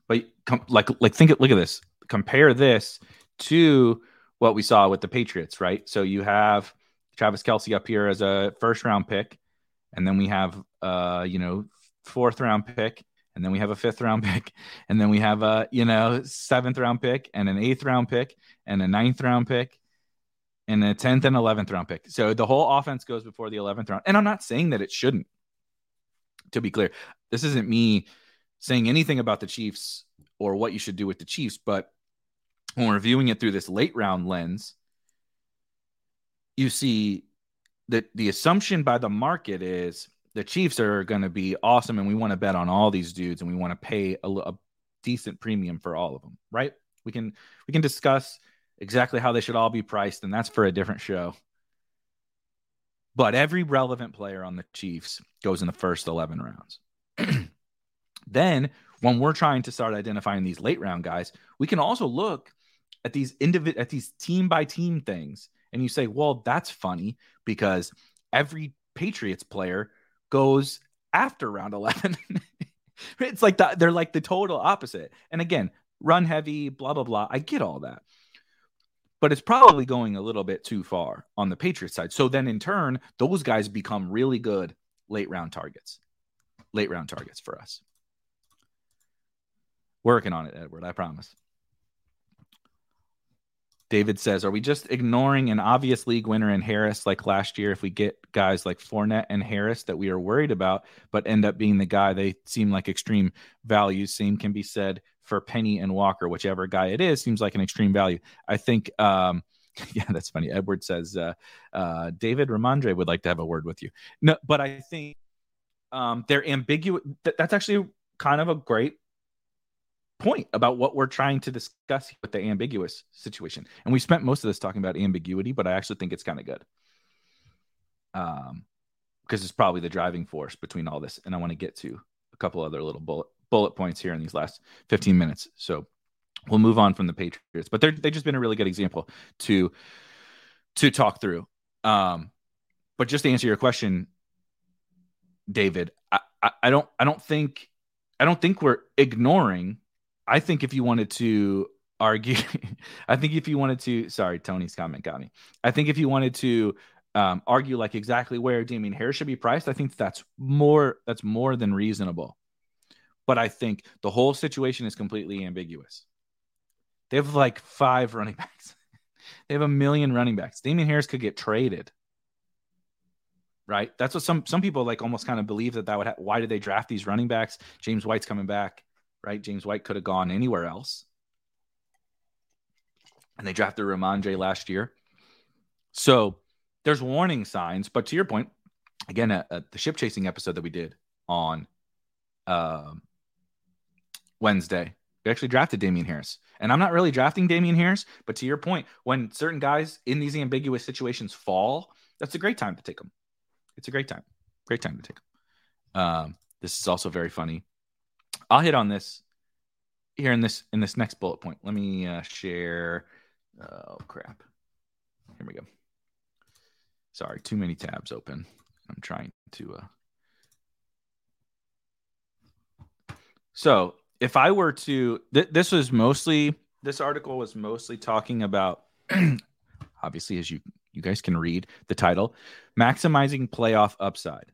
but com- like, like think, look at this. Compare this to what we saw with the Patriots, right? So you have Travis Kelce up here as a first round pick, and then we have uh, you know, fourth round pick, and then we have a fifth round pick, and then we have a you know seventh round pick, and an eighth round pick, and a ninth round pick, and a tenth and eleventh round pick. So the whole offense goes before the eleventh round. And I'm not saying that it shouldn't. To be clear, this isn't me saying anything about the Chiefs or what you should do with the Chiefs, but when we're viewing it through this late round lens, you see that the assumption by the market is the Chiefs are going to be awesome, and we want to bet on all these dudes, and we want to pay a, a, decent premium for all of them, right? We can we can discuss exactly how they should all be priced, and that's for a different show. But every relevant player on the Chiefs goes in the first eleven rounds. then, when we're trying to start identifying these late round guys, we can also look at these individ at these team by team things, and you say, "Well, that's funny because every Patriots player." goes after round 11. it's like the, they're like the total opposite. And again, run heavy, blah, blah, blah. I get all that. But it's probably going a little bit too far on the Patriots side. So then in turn, those guys become really good late round targets. Late round targets for us. Working on it, Edward, I promise. David says, Are we just ignoring an obvious league winner in Harris like last year if we get guys like Fournette and Harris that we are worried about, but end up being the guy they seem like extreme values? Same can be said for Penny and Walker, whichever guy it is, seems like an extreme value. I think, um, yeah, that's funny. Edward says, uh, uh, David Rhamondre would like to have a word with you. No, but I think um, they're ambiguous. Th- that's actually kind of a great point about what we're trying to discuss with the ambiguous situation. And we spent most of this talking about ambiguity, but I actually think it's kind of good. Um, because it's probably the driving force between all this. And I want to get to a couple other little bullet bullet points here in these last 15 minutes. So we'll move on from the Patriots, but they're they've just been a really good example to to talk through. Um, but just to answer your question, David, I, I, don't I don't think I don't think we're ignoring I think if you wanted to argue, I think if you wanted to, sorry, Tony's comment got me. I think if you wanted to um, argue like exactly where Damien Harris should be priced, I think that's more that's more than reasonable. But I think the whole situation is completely ambiguous. They have like five running backs. they have a million running backs. Damien Harris could get traded. Right? That's what some some people like almost kind of believe that that would ha- why did they draft these running backs? James White's coming back right? James White could have gone anywhere else. And they drafted Rhamondre last year. So there's warning signs. But to your point, again, at, at the ship chasing episode that we did on uh, Wednesday, we actually drafted Damien Harris. And I'm not really drafting Damien Harris, but to your point, when certain guys in these ambiguous situations fall, that's a great time to take them. It's a great time. Great time to take them. Um, this is also very funny. I'll hit on this here in this in this next bullet point. Let me uh, share. Oh crap! Here we go. Sorry, too many tabs open. I'm trying to. Uh... So if I were to, th- this was mostly this article was mostly talking about, obviously, as you you guys can read the title, maximizing playoff upside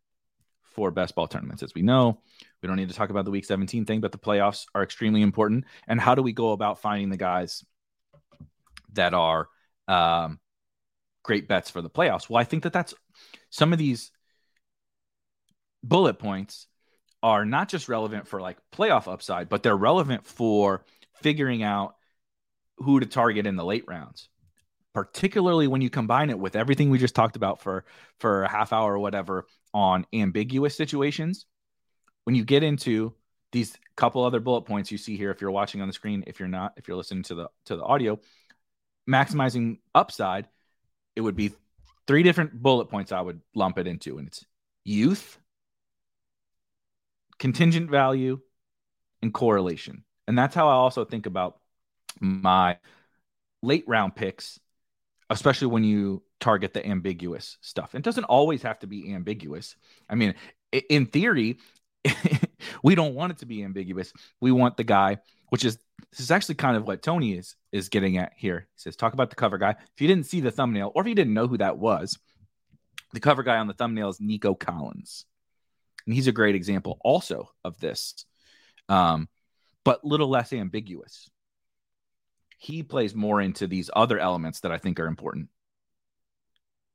for best ball tournaments. As we know, we don't need to talk about the week 17 thing, but the playoffs are extremely important. And how do we go about finding the guys that are um, great bets for the playoffs? Well, I think that that's some of these bullet points are not just relevant for like playoff upside, but they're relevant for figuring out who to target in the late rounds particularly when you combine it with everything we just talked about for for a half hour or whatever on ambiguous situations when you get into these couple other bullet points you see here if you're watching on the screen if you're not if you're listening to the to the audio maximizing upside it would be three different bullet points i would lump it into and it's youth contingent value and correlation. And that's how i also think about my late round picks especially when you target the ambiguous stuff it doesn't always have to be ambiguous i mean in theory we don't want it to be ambiguous. We want the guy, which is this is actually kind of what Tony is is getting at here. He says, talk about the cover guy. If you didn't see the thumbnail or if you didn't know who that was, The cover guy on the thumbnail is Nico Collins. And he's a great example also of this, um, but little less ambiguous. He plays more into these other elements that I think are important.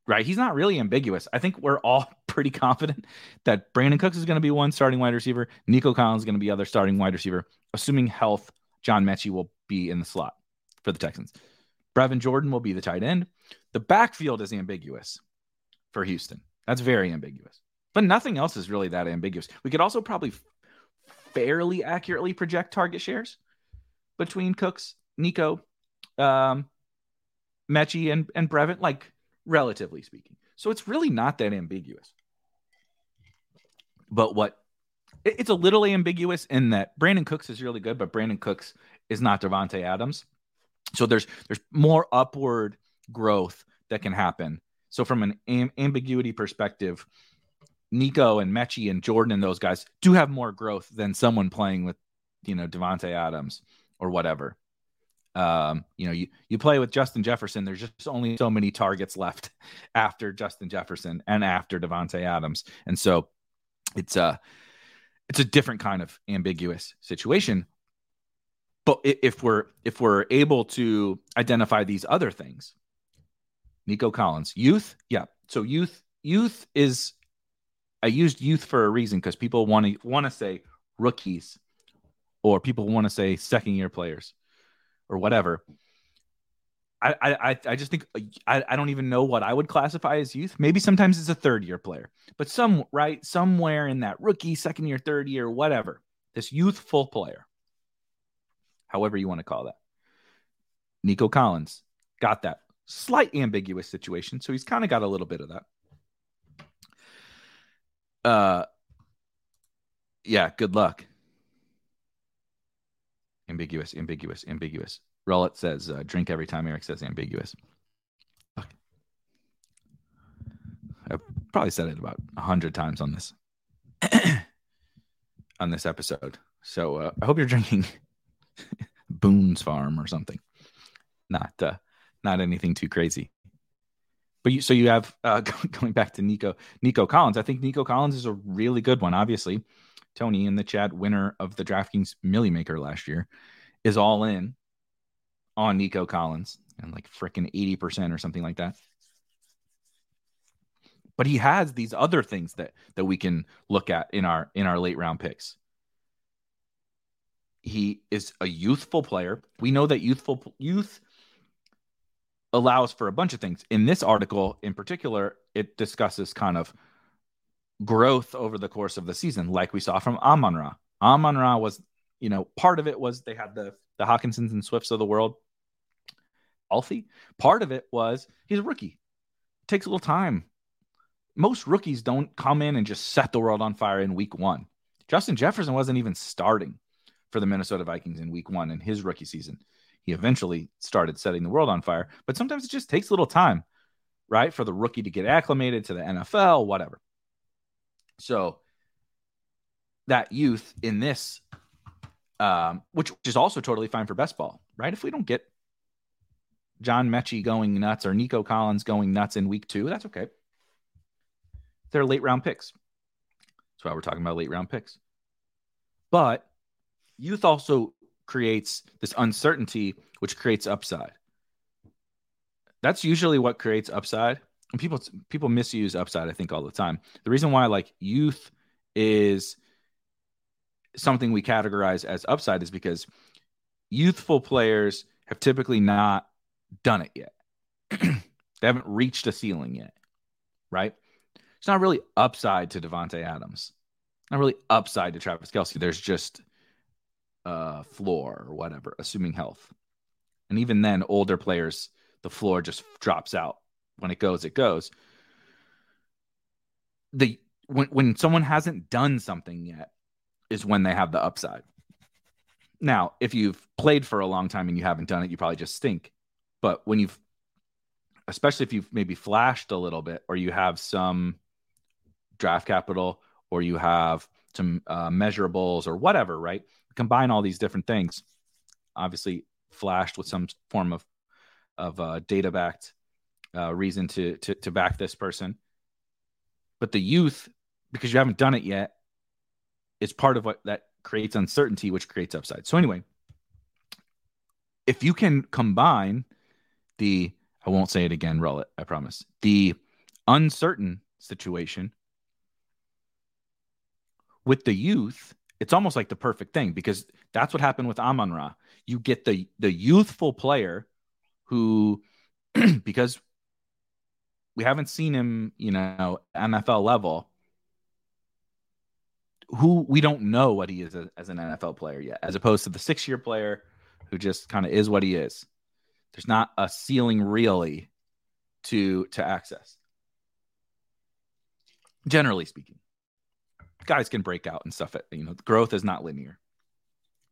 Right. He's not really ambiguous. I think we're all pretty confident that Brandin Cooks is going to be one starting wide receiver. Nico Collins is going to be other starting wide receiver. Assuming health, John Metchie will be in the slot for the Texans. Brevin Jordan will be the tight end. The backfield is ambiguous for Houston. That's very ambiguous. But nothing else is really that ambiguous. We could also probably fairly accurately project target shares between Cooks, Nico, um, Metchie, and, and Brevin, like relatively speaking. So it's really not that ambiguous. But what it's a little ambiguous in that Brandin Cooks is really good, but Brandin Cooks is not Davante Adams. So there's there's more upward growth that can happen. So from an am- ambiguity perspective, Nico and Metchie and Jordan and those guys do have more growth than someone playing with, you know, Davante Adams or whatever. Um, you know, you, you play with Justin Jefferson, there's just only so many targets left after Justin Jefferson and after Davante Adams. And so it's a it's a different kind of ambiguous situation. But if we're if we're able to identify these other things, Nico Collins, youth, yeah. So youth youth is I used youth for a reason because people want to want to say rookies or people want to say second year players or whatever. I, I, I just think I, I don't even know what I would classify as youth. Maybe sometimes it's a third year player, but some right somewhere in that rookie, second year, third year, whatever. This youthful player, however you want to call that. Nico Collins got that slight ambiguous situation, so he's kind of got a little bit of that. Uh, yeah. Good luck. Ambiguous, ambiguous, ambiguous. Rowlett says, uh, drink every time Eric says ambiguous. Fuck. I've probably said it about a hundred times on this on this episode. So uh, I hope you're drinking Boone's Farm or something. Not uh, not anything too crazy. But you, so you have uh, going back to Nico Nico Collins. I think Nico Collins is a really good one. Obviously, Tony in the chat, winner of the DraftKings Milly Maker last year, is all in on Nico Collins and like freaking 80% or something like that. But he has these other things that that we can look at in our in our late round picks. He is a youthful player. We know that youthful youth allows for a bunch of things. In this article in particular, it discusses kind of growth over the course of the season, like we saw from Amon Ra. Amon Ra was, you know, part of it was they had the the Hockensons and Swifts of the world healthy. Part of it was he's a rookie. It takes a little time. Most rookies don't come in and just set the world on fire in week one. Justin Jefferson wasn't even starting for the Minnesota Vikings in week one in his rookie season. He eventually started setting the world on fire, but sometimes it just takes a little time, right? For the rookie to get acclimated to the NFL, whatever. So that youth in this, um, which, which is also totally fine for best ball, right? If we don't get John Metchie going nuts or Nico Collins going nuts in week two, that's okay. They're late round picks. That's why we're talking about late round picks. But youth also creates this uncertainty, which creates upside. That's usually what creates upside. And people people misuse upside, I think, all the time. The reason why like youth is something we categorize as upside is because youthful players have typically not done it yet. they haven't reached a ceiling yet, right? It's not really upside to Davante Adams. Not really upside to Travis Kelce There's just a floor or whatever, assuming health. And even then, older players, the floor just drops out. When it goes, it goes. The when when someone hasn't done something yet is when they have the upside. Now, if you've played for a long time and you haven't done it, you probably just stink. But when you've, especially if you've maybe flashed a little bit or you have some draft capital or you have some uh, measurables or whatever, right? Combine all these different things. Obviously, flashed with some form of of uh, data backed uh, reason to, to to back this person. But the youth, because you haven't done it yet, is part of what that creates uncertainty, which creates upside. So anyway, if you can combine the I won't say it again, roll it, I promise. The uncertain situation with the youth, it's almost like the perfect thing because that's what happened with Amon Ra. You get the the youthful player who because we haven't seen him, you know, NFL level, who we don't know what he is as, an NFL player yet, as opposed to the six year player who just kind of is what he is. There's not a ceiling really to to access. Generally speaking, guys can break out and stuff. You know, growth is not linear,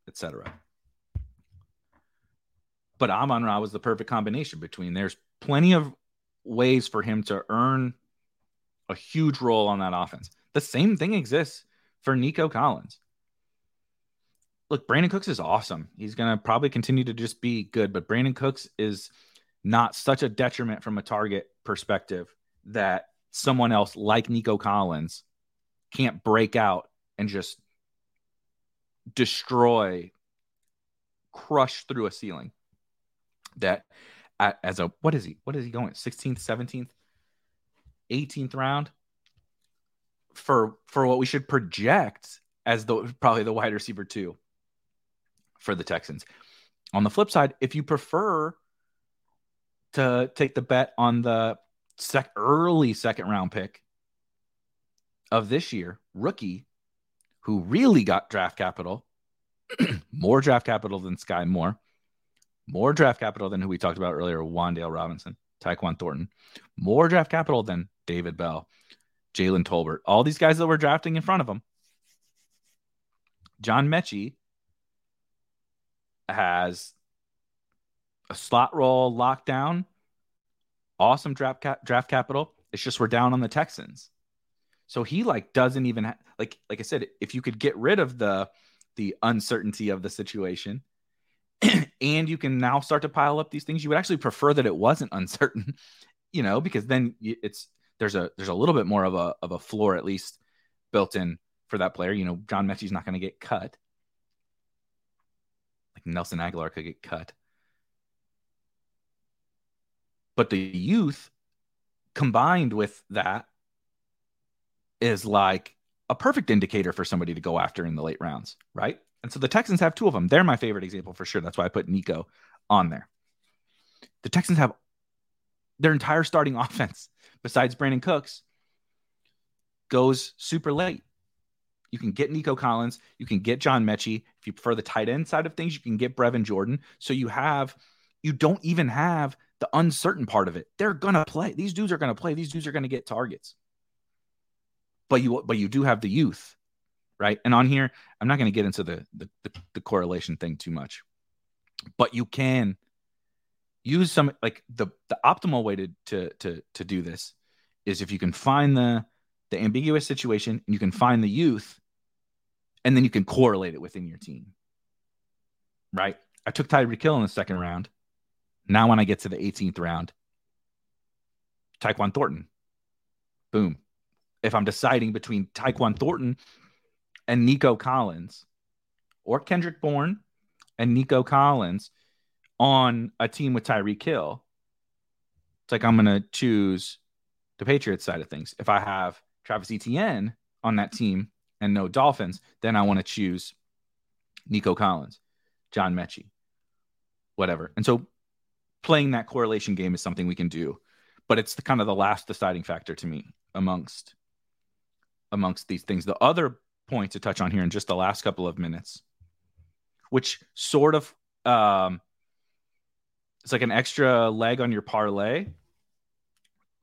etc. But Amon Ra was the perfect combination between. There's plenty of ways for him to earn a huge role on that offense. The same thing exists for Nico Collins. Look, Brandin Cooks is awesome. He's going to probably continue to just be good, but Brandin Cooks is not such a detriment from a target perspective that someone else like Nico Collins can't break out and just destroy, crush through a ceiling. That as a what is he? What is he going? 16th, 17th, 18th round for for what we should project as the probably the wide receiver two for the Texans. On the flip side, if you prefer to take the bet on the sec- early second round pick of this year, rookie, who really got draft capital, more draft capital than Skyy Moore, more draft capital than who we talked about earlier, Wan'Dale Robinson, Tyquan Thornton, more draft capital than David Bell, Jalen Tolbert, all these guys that were drafting in front of him. John Metchie has a slot role lockdown, awesome draft cap, draft capital. It's just we're down on the Texans. So he like doesn't even ha- like like I said, if you could get rid of the the uncertainty of the situation, and you can now start to pile up these things, you would actually prefer that it wasn't uncertain, you know, because then it's there's a there's a little bit more of a of a floor at least built in for that player. You know, John Metchie's not going to get cut. Like Nelson Agholor could get cut. But the youth combined with that is like a perfect indicator for somebody to go after in the late rounds, right? And so the Texans have two of them. They're my favorite example for sure. That's why I put Nico on there. The Texans have their entire starting offense, besides Brandin Cooks, goes super late. You can get Nico Collins. You can get John Metchie. If you prefer the tight end side of things, you can get Brevin Jordan. So you have, you don't even have the uncertain part of it. They're gonna play. These dudes are gonna play. These dudes are gonna get targets. But you, but you do have the youth, right? And on here, I'm not gonna get into the the, the, the correlation thing too much, but you can use some like the the optimal way to to to to do this is if you can find the the ambiguous situation and you can find the youth and then you can correlate it within your team. Right? I took Tyreek Hill in the second round. Now when I get to the 18th round, Tyquan Thornton. Boom. If I'm deciding between Tyquan Thornton and Nico Collins or Kendrick Bourne and Nico Collins, on a team with Tyreek Hill, it's like I'm going to choose the Patriots side of things. If I have Travis Etienne on that team and no Dolphins, then I want to choose Nico Collins, John Metchie, whatever. And so playing that correlation game is something we can do, but it's the kind of the last deciding factor to me amongst amongst these things. The other point to touch on here in just the last couple of minutes, which sort of um, it's like an extra leg on your parlay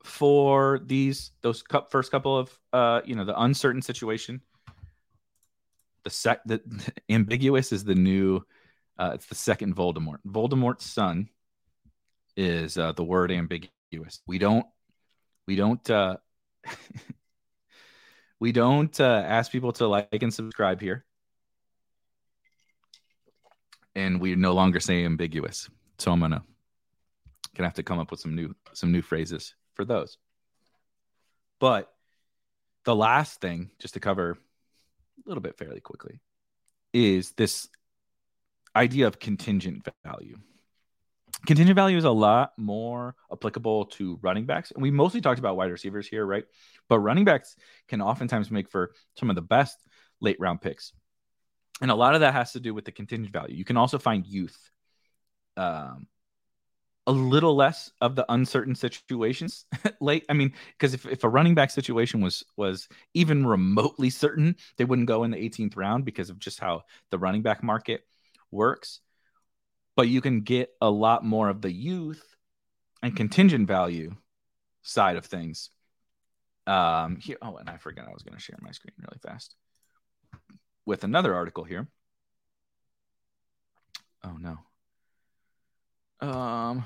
for these those cup first couple of uh you know the uncertain situation. The sec the, the ambiguous is the new uh it's the second voldemort. Voldemort's son is uh the word ambiguous. We don't we don't uh we don't uh ask people to like and subscribe here and we no longer say ambiguous so I'm gonna gonna have to come up with some new some new phrases for those. But the last thing, just to cover a little bit fairly quickly, is this idea of contingent value. Contingent value is a lot more applicable to running backs. And we mostly talked about wide receivers here, right? But running backs can oftentimes make for some of the best late round picks. And a lot of that has to do with the contingent value. You can also find youth um, a little less of the uncertain situations late. I mean, because if, if a running back situation was was even remotely certain, they wouldn't go in the 18th round because of just how the running back market works. But you can get a lot more of the youth and contingent value side of things. Um, here, oh, and I forgot I was going to share my screen really fast with another article here. Oh no. Um,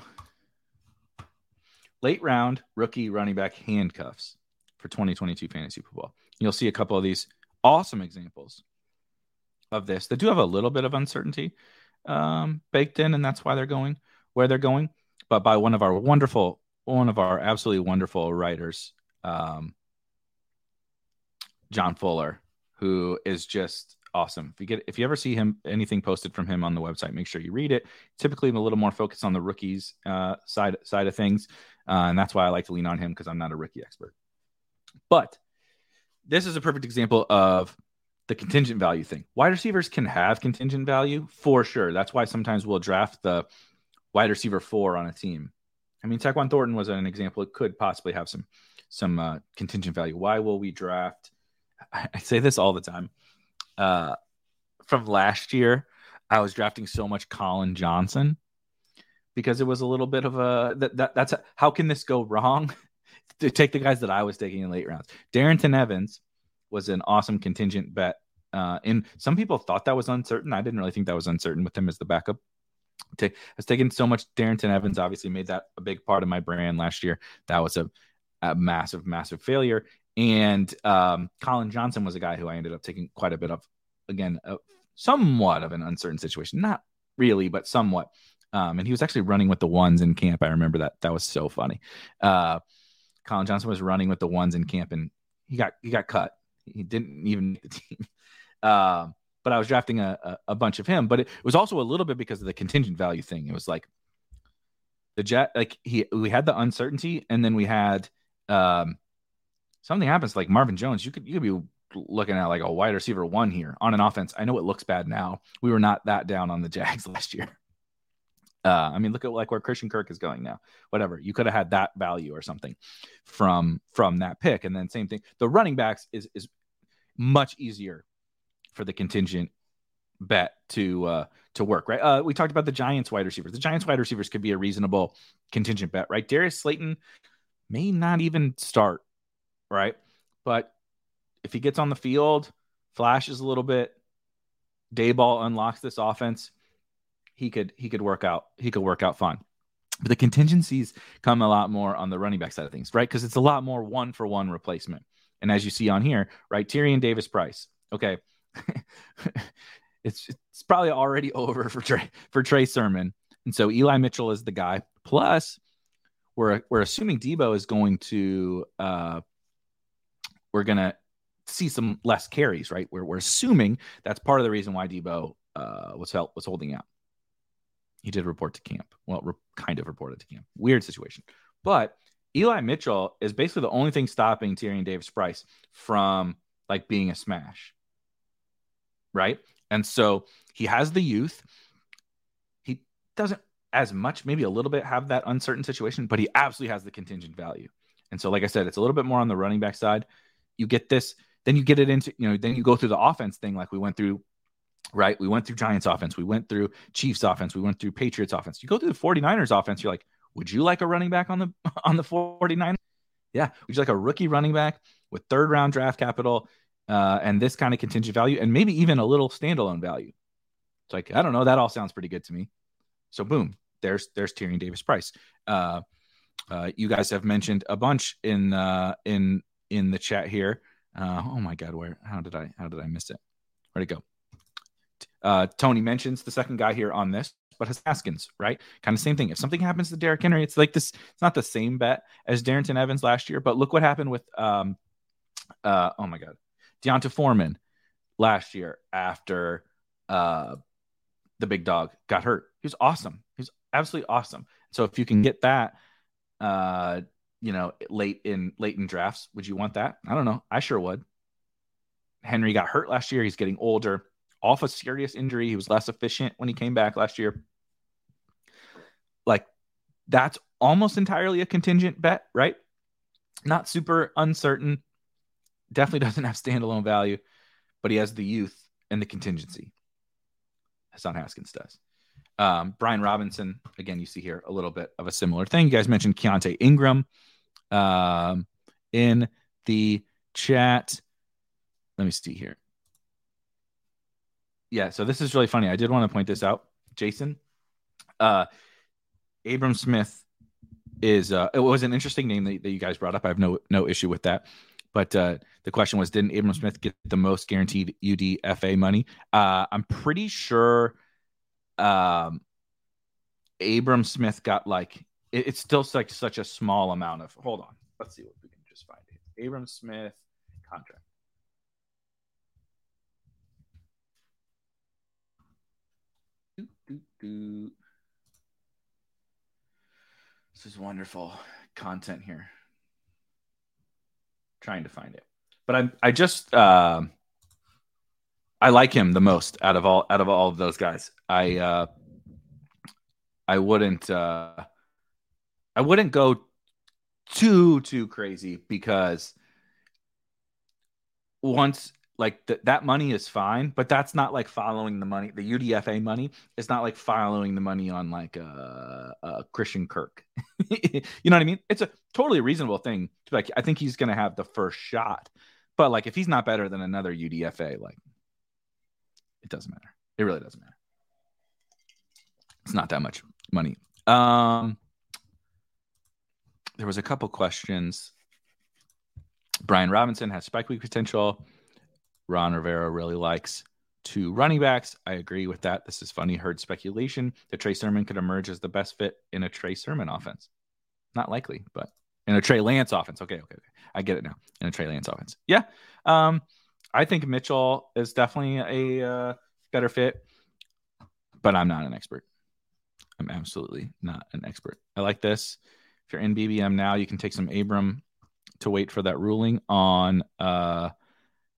late round rookie running back handcuffs for 2022 fantasy football. You'll see a couple of these awesome examples of this that do have a little bit of uncertainty um, baked in, and that's why they're going where they're going. But by one of our wonderful, one of our absolutely wonderful writers, um, John Fuller, who is just awesome. If you get if you ever see him anything posted from him on the website, make sure you read it. Typically, I'm a little more focused on the rookies uh, side side of things, uh, and that's why I like to lean on him because I'm not a rookie expert. But this is a perfect example of the contingent value thing. Wide receivers can have contingent value for sure. That's why sometimes we'll draft the wide receiver four on a team. I mean, Tyquan Thornton was an example. It could possibly have some some uh, contingent value. Why will we draft? I say this all the time uh, from last year, I was drafting so much Collin Johnson because it was a little bit of a that, that that's a, how can this go wrong? to take the guys that I was taking in late rounds. Darrynton Evans was an awesome contingent bet. Uh, and some people thought that was uncertain. I didn't really think that was uncertain with him as the backup. I was taking so much Darrynton Evans, obviously made that a big part of my brand last year. That was a, a massive, massive failure. And um, Collin Johnson was a guy who I ended up taking quite a bit of, again, a, somewhat of an uncertain situation. Not really, but somewhat. Um, and he was actually running with the ones in camp. I remember that. That was so funny. Uh, Collin Johnson was running with the ones in camp, and he got he got cut. He didn't even make the team. Uh, but I was drafting a, a, a bunch of him. But it, was also a little bit because of the contingent value thing. It was like the jet, like he we had the uncertainty, and then we had um, something happens like Marvin Jones, you could you could be looking at like a wide receiver one here on an offense. I know it looks bad now. We were not that down on the Jags last year. Uh, I mean, look at like where Christian Kirk is going now. Whatever you could have had that value or something from from that pick, and then same thing. The running backs is is much easier for the contingent bet to uh to work, right? Uh, we talked about the Giants wide receivers. The Giants wide receivers could be a reasonable contingent bet, right? Darius Slayton may not even start right? But if he gets on the field, flashes a little bit, Daboll unlocks this offense, he could he could work out he could work out fine. But the contingencies come a lot more on the running back side of things, right? Because it's a lot more one for one replacement. And as you see on here, right, Tyrion Davis Price. Okay. it's it's probably already over for Trey for Trey Sermon. And so Eli Mitchell is the guy. Plus, we're we're assuming Deebo is going to uh, we're to see some less carries, right? We're, we're assuming that's part of the reason why Deebo uh, was held, was holding out. He did report to camp. Well, re- kind of reported to camp. Weird situation. But Eli Mitchell is basically the only thing stopping Tyrion Davis Price from like being a smash. Right. And so he has the youth. He doesn't as much, maybe a little bit have that uncertain situation, but he absolutely has the contingent value. And so, like I said, it's a little bit more on the running back side you get this, then you get it into, you know, then you go through the offense thing like we went through, right? We went through Giants offense, we went through Chiefs offense, we went through Patriots offense. You go through the 49ers offense, you're like, would you like a running back on the on the 49ers? Yeah. Would you like a rookie running back with third round draft capital uh, and this kind of contingent value and maybe even a little standalone value? It's like, I don't know. That all sounds pretty good to me. So boom, there's there's Tyrion Davis Price. Uh, uh, you guys have mentioned a bunch in uh, in in the chat here. Uh, oh my God, where? How did I? How did I miss it? Where'd it go? Uh, Tony mentions the second guy here on this, but has Haskins, right? Kind of same thing. If something happens to Derrick Henry, it's like this. It's not the same bet as Darrynton Evans last year, but look what happened with um, Uh, oh my God, D'Onta Foreman last year after uh, the big dog got hurt. He was awesome. He was absolutely awesome. So if you can get that, uh, you know, late in late in drafts, would you want that? I don't know. I sure would. Henry got hurt last year. He's getting older, off a serious injury. He was less efficient when he came back last year. Like that's almost entirely a contingent bet, right? Not super uncertain. Definitely doesn't have standalone value, but he has the youth and the contingency. Hassan Haskins does. Um, Brian Robinson, again, you see here a little bit of a similar thing. You guys mentioned Keaontay Ingram um, in the chat. Let me see here. Yeah, so this is really funny. I did want to point this out, Jason. Uh, Abram Smith is uh, it was an interesting name that, that, you guys brought up. I have no no issue with that. But uh, the question was, didn't Abram Smith get the most guaranteed UDFA money? Uh, I'm pretty sure um, Abram Smith got like it, it's still like such a small amount of. Hold on, let's see what we can just find. Here. Abram Smith contract. Do, do. This is wonderful content here. Trying to find it, but I I just uh, I like him the most out of all out of all of those guys. I uh, I wouldn't uh, I wouldn't go too too crazy because once like th- that money is fine, but that's not like following the money. The UDFA money is not like following the money on like a, uh, a Christian Kirk. you know what I mean? It's a totally reasonable thing. To like, I think he's going to have the first shot, but like if he's not better than another UDFA, like it doesn't matter. It really doesn't matter. It's not that much money. Um, there was a couple questions. Brian Robinson has spike week potential. Ron Rivera really likes two running backs. I agree with that. This is funny. Heard speculation that Trey Sermon could emerge as the best fit in a Trey Sermon offense. Not likely, but in a Trey Lance offense. Okay, okay, okay. I get it now. In a Trey Lance offense. Yeah. Um, I think Mitchell is definitely a uh, better fit, but I'm not an expert. I'm absolutely not an expert. I like this. If you're in BBM now, you can take some Abram to wait for that ruling on uh,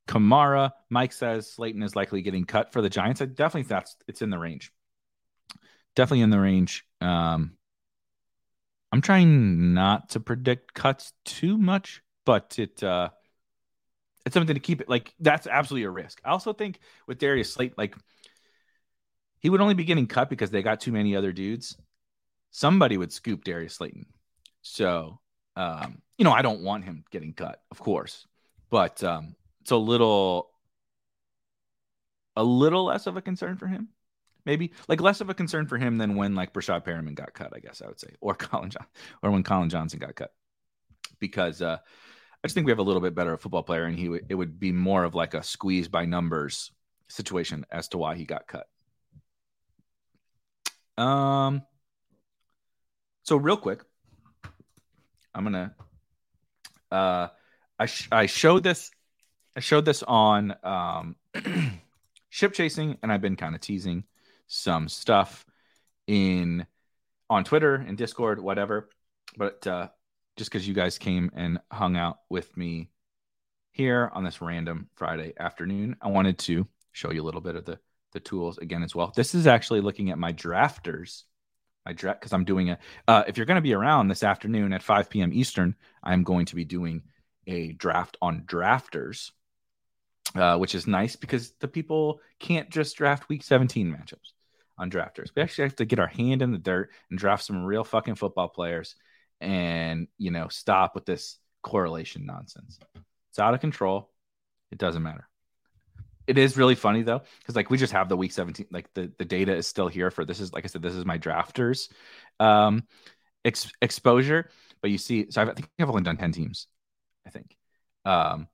Kamara. Mike says Slayton is likely getting cut for the Giants. I definitely think that's it's in the range. Definitely in the range. Um, I'm trying not to predict cuts too much, but it uh, it's something to keep it like that's absolutely a risk. I also think with Darius Slate, like he would only be getting cut because they got too many other dudes. Somebody would scoop Darius Slayton. So um, you know, I don't want him getting cut, of course, but um, it's a little a little less of a concern for him. Maybe like less of a concern for him than when like Breshad Perriman got cut, I guess I would say, or Collin John, or when Collin Johnson got cut, because uh, I just think we have a little bit better football player, and he w- it would be more of like a squeeze by numbers situation as to why he got cut. Um. So real quick, I'm gonna. Uh, I sh- I showed this I showed this on um, ship chasing, and I've been kind of teasing some stuff in on Twitter and Discord, whatever. But uh, just because you guys came and hung out with me here on this random Friday afternoon, I wanted to show you a little bit of the the tools again as well. This is actually looking at my drafters, my draft because I'm doing a. Uh, if you're going to be around this afternoon at 5 p.m. Eastern, I'm going to be doing a draft on drafters uh, which is nice because the people can't just draft week 17 matchups on drafters. We actually have to get our hand in the dirt and draft some real fucking football players and, you know, stop with this correlation nonsense. It's out of control. It doesn't matter. It is really funny though, because like we just have the week 17, like the, the data is still here for this is like I said, this is my drafters um ex- exposure. But you see, so I've, I think I've only done 10 teams, I think. Um,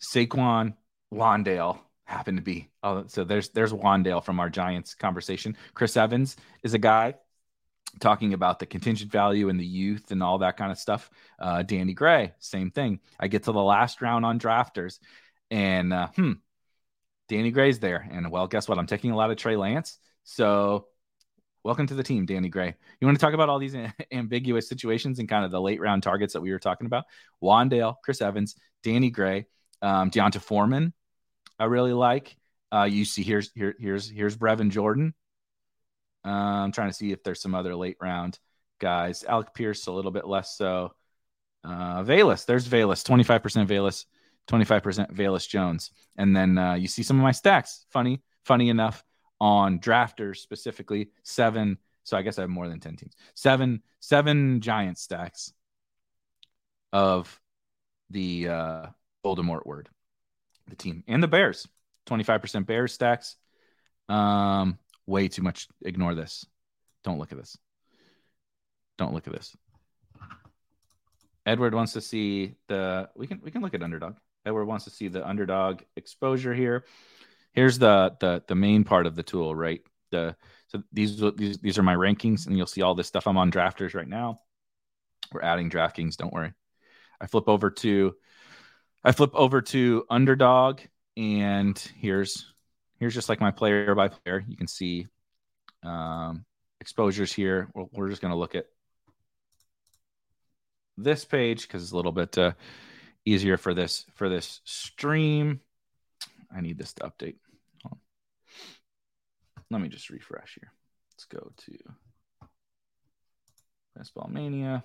Saquon, Wan'Dale happened to be. Oh, so there's there's Wan'Dale from our Giants conversation. Chris Evans is a guy talking about the contingent value and the youth and all that kind of stuff. Uh, Danny Gray, same thing. I get to the last round on drafters, and uh, hmm, Danny Gray's there. And well, guess what? I'm taking a lot of Trey Lance. So welcome to the team, Danny Gray. You want to talk about all these ambiguous situations and kind of the late round targets that we were talking about? Wan'Dale, Chris Evans, Danny Gray, um, D'Onta Foreman. I really like. Uh, you see, here's here, here's here's Brevin Jordan. Uh, I'm trying to see if there's some other late round guys. Alec Pierce a little bit less so. Uh, Velus, there's Velus, 25% Velus, 25% Velus Jones. And then uh, you see some of my stacks. Funny, funny enough, on drafters specifically, seven. So I guess I have more than 10 teams. Seven, seven giant stacks of the uh, Voldemort word, the team, and the Bears. 25% Bears stacks. Um, way too much. Ignore this. Don't look at this. Don't look at this. Edward wants to see the we can we can look at underdog. Edward wants to see the underdog exposure here. Here's the the the main part of the tool, right? The so these these these are my rankings, and you'll see all this stuff. I'm on drafters right now. We're adding DraftKings. Don't worry. I flip over to I flip over to underdog, and here's here's just like my player by player. You can see um, exposures here. We're, we're just going to look at this page because it's a little bit uh, easier for this for this stream. I need this to update. Let me just refresh here. Let's go to Best Ball Mania.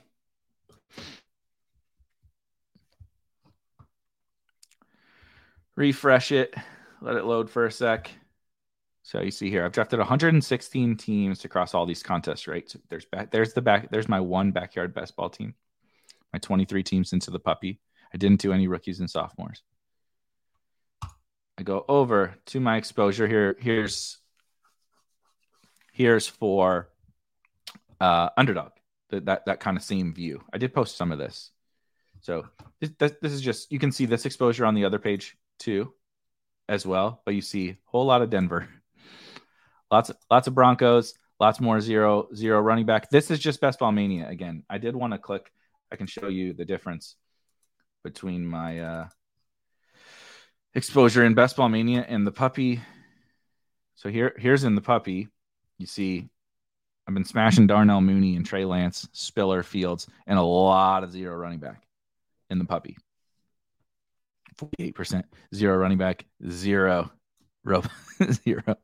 Refresh it. Let it load for a sec. So you see here, I've drafted 116 teams across all these contests, right? So there's back, there's the back, there's my one backyard best ball team, my 23 teams into the puppy. I didn't do any rookies and sophomores. I go over to my exposure here. Here's here's for uh, underdog. That, that that kind of same view. I did post some of this. So this, this is just you can see this exposure on the other page too as well, but you see a whole lot of Denver. Lots lots of Broncos, lots more zero zero running back. This is just best ball mania again. I did want to click. I can show you the difference between my uh, exposure in best ball mania and the puppy. So here here's in the puppy. You see I've been smashing Darnell Mooney and Trey Lance, Spiller, Fields, and a lot of zero running back in the puppy. 48%, zero running back, zero, ro- zero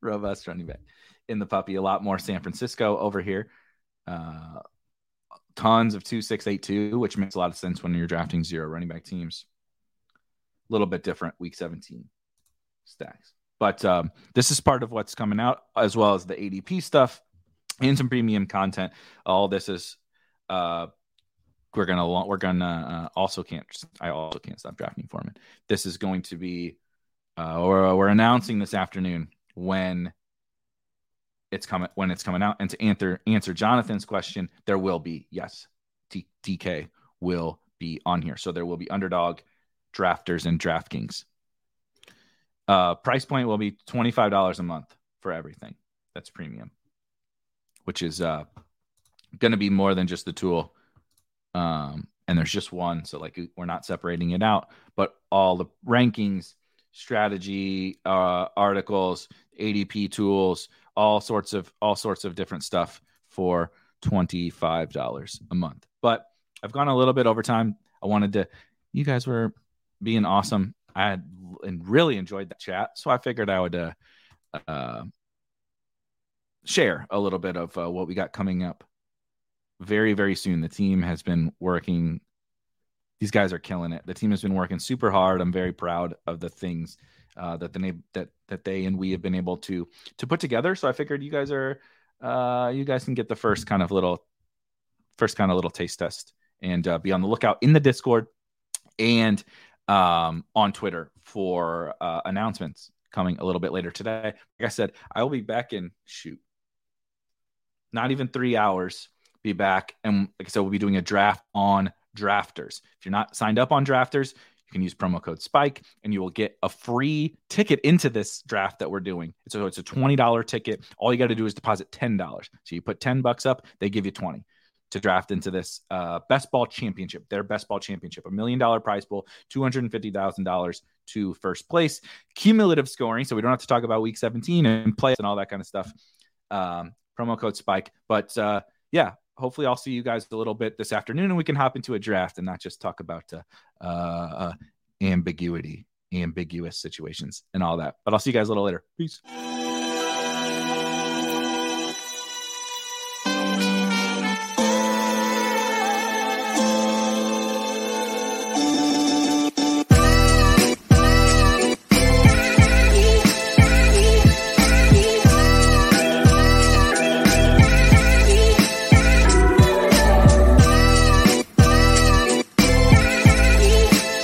robust running back in the puppy. A lot more San Francisco over here. Uh, tons of 2682, which makes a lot of sense when you're drafting zero running back teams. A little bit different week 17 stacks. But um, this is part of what's coming out, as well as the ADP stuff and some premium content. All this is uh, we're gonna we're gonna uh, also can't I also can't stop drafting Foreman. This is going to be uh, we're, we're announcing this afternoon when it's coming when it's coming out. And to answer answer Jonathan's question, there will be yes, D- DK will be on here. So there will be underdog drafters and DraftKings. Uh, price point will be twenty five dollars a month for everything. That's premium, which is uh, going to be more than just the tool um, and there's just one, so like we're not separating it out, but all the rankings, strategy, uh, articles, ADP tools, all sorts of all sorts of different stuff for twenty five dollars a month. But I've gone a little bit over time. I wanted to. You guys were being awesome. I had and really enjoyed the chat, so I figured I would uh, uh, share a little bit of uh, what we got coming up very, very soon. The team has been working. These guys are killing it. The team has been working super hard. I'm very proud of the things uh, that the that that they and we have been able to to put together. So I figured you guys are uh, you guys can get the first kind of little first kind of little taste test and uh, be on the lookout in the Discord and um, on Twitter for uh, announcements coming a little bit later today. Like I said, I will be back in shoot, not even three hours be back. And like I said, we'll be doing a draft on drafters. If you're not signed up on drafters, You can use promo code SPIKE and you will get a free ticket into this draft that we're doing. So it's a $20 ticket. All you got to do is deposit $10. So you put 10 bucks up, they give you 20 to draft into this uh, best ball championship, their best ball championship, a million dollar prize pool, $250,000 to first place, cumulative scoring. So we don't have to talk about week 17 and play and all that kind of stuff. Um, promo code spike. But uh, yeah, hopefully I'll see you guys a little bit this afternoon and we can hop into a draft and not just talk about uh, uh, ambiguity, ambiguous situations and all that. But I'll see you guys a little later. Peace.